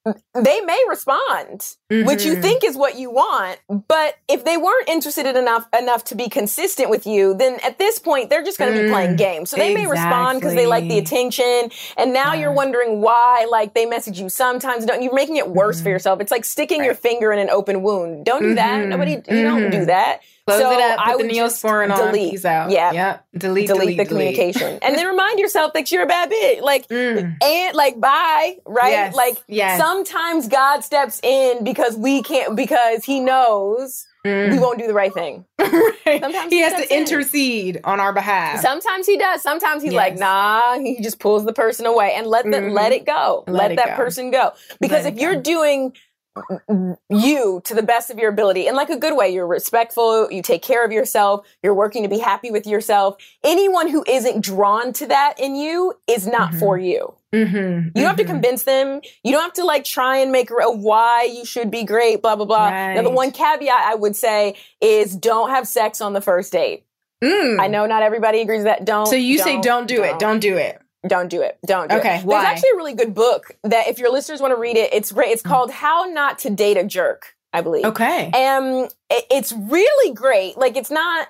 [SPEAKER 3] they may respond, which you
[SPEAKER 2] Mhm.
[SPEAKER 3] think is what you want. But if they weren't interested in enough enough to be consistent with you, then at this point they're just going to be playing games. So they may respond because they like the
[SPEAKER 2] Mm.
[SPEAKER 3] Attention, and now you're wondering why. Like they message you sometimes, don't you're making it worse
[SPEAKER 2] Mm-hmm.
[SPEAKER 3] for yourself. It's like sticking your finger in an open wound. Don't do that.
[SPEAKER 2] Mhm.
[SPEAKER 3] Nobody, you don't do that.
[SPEAKER 2] Close
[SPEAKER 3] so
[SPEAKER 2] it up. Put
[SPEAKER 3] I
[SPEAKER 2] the neosporin on.
[SPEAKER 3] delete.
[SPEAKER 2] Peace out.
[SPEAKER 3] Yeah.
[SPEAKER 2] Yep. Delete.
[SPEAKER 3] Delete,
[SPEAKER 2] Delete.
[SPEAKER 3] the communication, and then remind yourself that you're a bad bitch. Like and like bye, right?
[SPEAKER 2] Mm. Yes,
[SPEAKER 3] Like
[SPEAKER 2] yes.
[SPEAKER 3] sometimes God steps in because we can't because He knows we won't do the right thing. Sometimes
[SPEAKER 2] he has
[SPEAKER 3] steps
[SPEAKER 2] to
[SPEAKER 3] in.
[SPEAKER 2] intercede on our behalf.
[SPEAKER 3] Sometimes he does. Sometimes he's like, nah. He just pulls the person away and let the, let it go. Let,
[SPEAKER 2] Let it
[SPEAKER 3] that
[SPEAKER 2] go.
[SPEAKER 3] person go. Because
[SPEAKER 2] Let
[SPEAKER 3] if you're
[SPEAKER 2] go.
[SPEAKER 3] doing you to the best of your ability in like a good way, you're respectful, you take care of yourself, you're working to be happy with yourself. Anyone who isn't drawn to that in you is not for you.
[SPEAKER 2] mm-hmm.
[SPEAKER 3] You don't have to convince them. You don't have to like try and make a why you should be great, blah, blah, blah. Now, the one caveat I would say is don't have sex on the first date. I know not everybody agrees with that. Don't.
[SPEAKER 2] Mm. So you say don't do it. Don't do it.
[SPEAKER 3] Don't do it. Don't do
[SPEAKER 2] Okay,
[SPEAKER 3] it.
[SPEAKER 2] why?
[SPEAKER 3] There's actually a really good book that if your listeners want to read it, it's great.
[SPEAKER 2] Mm.
[SPEAKER 3] It's called How Not to Date a Jerk, I believe.
[SPEAKER 2] Okay.
[SPEAKER 3] Um, it- it's really great. Like it's not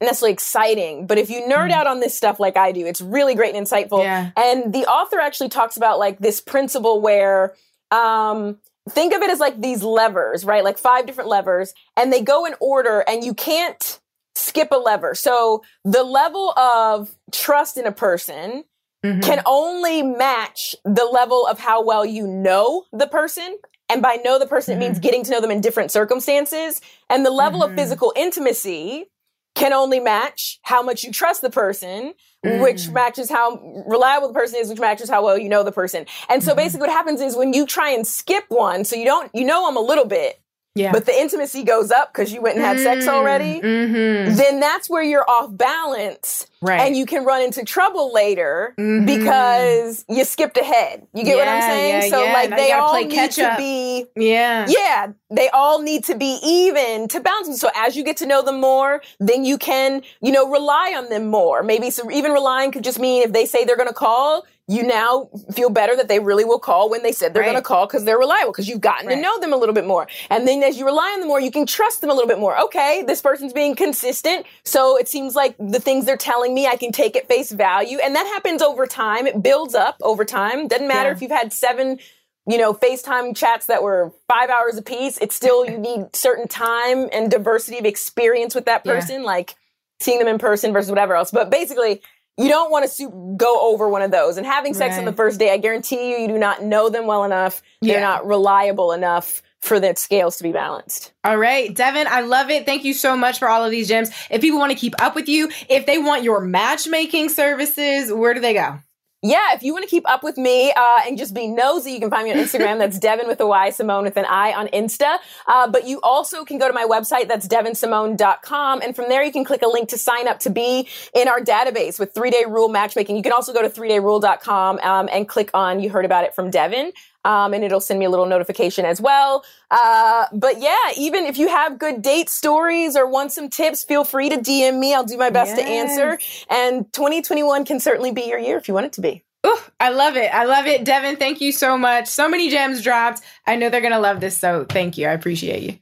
[SPEAKER 3] necessarily exciting, but if you nerd out on this stuff like I do, it's really great and insightful.
[SPEAKER 2] Mm. Yeah.
[SPEAKER 3] And the author actually talks about like this principle where um think of it as like these levers, right? Like five different levers and they go in order and you can't skip a lever. So the level of trust in a person
[SPEAKER 2] Mhm.
[SPEAKER 3] can only match the level of how well you know the person And by know the person, mm-hmm. it means getting to know them in different circumstances. And the level mm-hmm. of physical intimacy can only match how much you trust the person, mm. which matches how reliable the person is, which matches how well you know the person. And so mm-hmm. basically what happens is when you try and skip one, so you don't, you know them a little bit, yeah. but the intimacy goes up because you went and had mm, sex already, mm-hmm. then that's where you're off balance. Right. And you can run into trouble later mm-hmm. because you skipped ahead. You get yeah, what I'm saying? Yeah, so yeah. like now they all need to be
[SPEAKER 2] Yeah.
[SPEAKER 3] Yeah. They all need to be even to balance. So as you get to know them more, then you can, you know, rely on them more. Maybe so even relying could just mean if they say they're gonna call, you now feel better that they really will call when they said they're right. going to call because they're reliable because you've gotten right. to know them a little bit more. And then as you rely on them more, you can trust them a little bit more. Okay, this person's being consistent. So it seems like the things they're telling me, I can take at face value. And that happens over time. It builds up over time. Doesn't matter yeah. if you've had seven you know, FaceTime chats that were five hours a piece. It's still, you need certain time and diversity of experience with that person, yeah. like seeing them in person versus whatever else. But basically, you don't want to go over one of those. And having sex right. on the first day, I guarantee you, you do not know them well enough. They're not reliable enough for the scales to be balanced.
[SPEAKER 2] All right, Devyn, I love it. Thank you so much for all of these gems. If people want to keep up with you, if they want your matchmaking services, where do they go?
[SPEAKER 3] Yeah, if you want to keep up with me uh, and just be nosy, you can find me on Instagram. That's Devyn with a Y, Simone with an I on Insta. Uh, but you also can go to my website. That's devynsimone.com. And from there, you can click a link to sign up to be in our database with three day rule matchmaking. You can also go to 3dayrule.com um, and click on You Heard About It from Devyn. Um, and it'll send me a little notification as well. Uh, but yeah, even if you have good date stories or want some tips, feel free to DM me. I'll do my best yes. to answer. And 2021 can certainly be your year if you want it to be.
[SPEAKER 2] Ooh, I love it. I love it. Devyn, thank you so much. So many gems dropped. I know they're going to love this. So thank you. I appreciate you.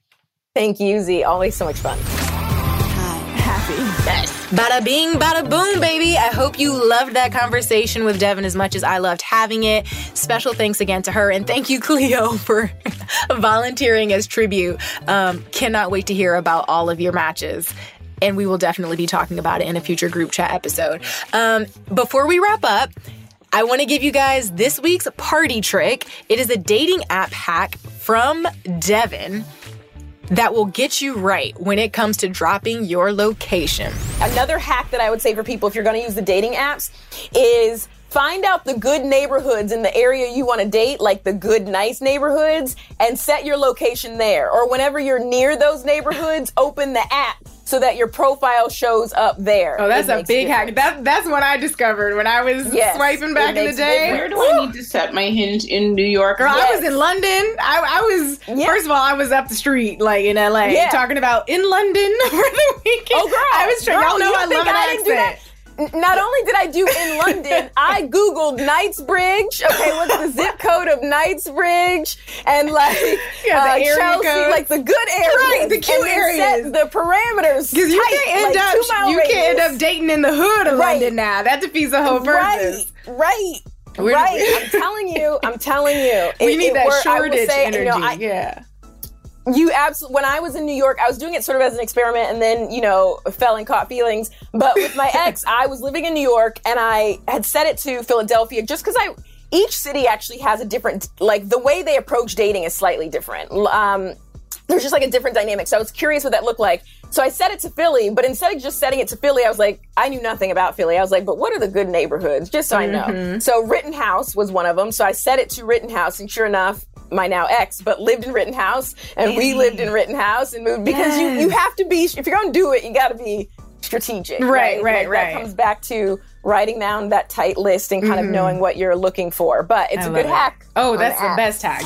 [SPEAKER 3] Thank you, Z. Always so much fun.
[SPEAKER 1] Bada bing, bada boom, baby. I hope you loved that conversation with Devyn as much as I loved having it. Special thanks again to her. And thank you, Cleo, for volunteering as tribute. Um, cannot wait to hear about all of your matches and we will definitely be talking about it in a future group chat episode. Um, before we wrap up, I want to give you guys this week's party trick. It is a dating app hack from Devyn that will get you right when it comes to dropping your location.
[SPEAKER 3] Another hack that I would say for people if you're going to use the dating apps is find out the good neighborhoods in the area you want to date, like the good, nice neighborhoods, and set your location there. Or whenever you're near those neighborhoods, open the app so that your profile shows up there.
[SPEAKER 2] Oh, that's a big hack. That, that's what I discovered when I was yes, swiping back in the day.
[SPEAKER 5] Where do I need to set my hinge in New York?
[SPEAKER 2] Girl, yes. I was in London. I, I was, yes. first of all, I was up the street, like in LA, yeah. talking about in London for the weekend.
[SPEAKER 3] Oh, girl.
[SPEAKER 2] I was trying, y'all know I love an accent
[SPEAKER 3] not only did I do in London, I Googled Knightsbridge. Okay, what's the zip code of Knightsbridge? And like yeah, uh, Chelsea, code. like the good areas. Right,
[SPEAKER 2] the cute areas.
[SPEAKER 3] the parameters.
[SPEAKER 2] Because you can't end like up you can't end up dating in the hood of right. London now. That defeats the whole purpose.
[SPEAKER 3] Right, right. right. I'm telling you, I'm telling you.
[SPEAKER 2] We it, need it that Shoreditch energy. You know, I, yeah
[SPEAKER 3] you absolutely when i was in new york i was doing it sort of as an experiment and then you know fell and caught feelings. But with my ex i was living in new york and i had set it to philadelphia just because i each city actually has a different like the way they approach dating is slightly different. Um, there's just like a different dynamic. So i was curious what that looked like. So i set it to philly but instead of just setting it to philly i was like i knew nothing about philly. I was like but what are the good neighborhoods? Just so mm-hmm. i know. Mm-hmm. so rittenhouse was one of them so i set it to rittenhouse and sure enough my now ex, but lived in Rittenhouse, and we lived in Rittenhouse and moved because yes. you you have to be if you're going to do it, you got to be strategic.
[SPEAKER 2] Right, right, right.
[SPEAKER 3] Like, right. That comes back to writing down that tight list and kind mm-hmm. of knowing what you're looking for. But it's I a good it. hack.
[SPEAKER 2] Oh, that's the best hack.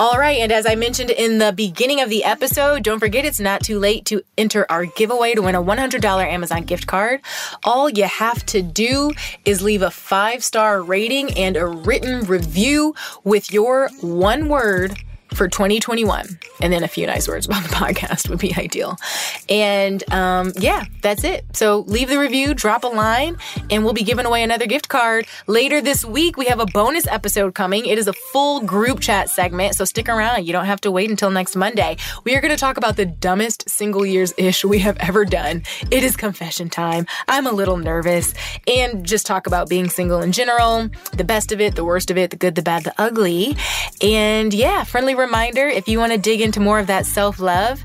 [SPEAKER 1] All right, and as I mentioned in the beginning of the episode, don't forget it's not too late to enter our giveaway to win a $100 Amazon gift card. All you have to do is leave a five star rating and a written review with your one word for 2021. And then a few nice words about the podcast would be ideal. And um, yeah, that's it. So leave the review, drop a line, and we'll be giving away another gift card. Later this week, we have a bonus episode coming. It is a full group chat segment, so stick around. You don't have to wait until next Monday. We are going to talk about the dumbest single years ish we have ever done. It is confession time. I'm a little nervous, and just talk about being single in general, the best of it, the worst of it, the good, the bad, the ugly. And yeah, friendly reminder if you want to dig into more of that self love,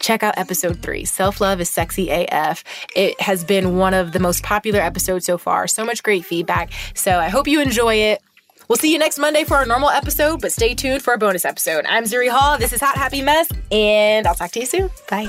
[SPEAKER 1] check out episode three Self Love is Sexy AF. It has been one of the most popular episodes so far. So much great feedback. So I hope you enjoy it. We'll see you next Monday for our normal episode, but stay tuned for a bonus episode. I'm Zuri Hall. This is Hot Happy Mess, and I'll talk to you soon. Bye.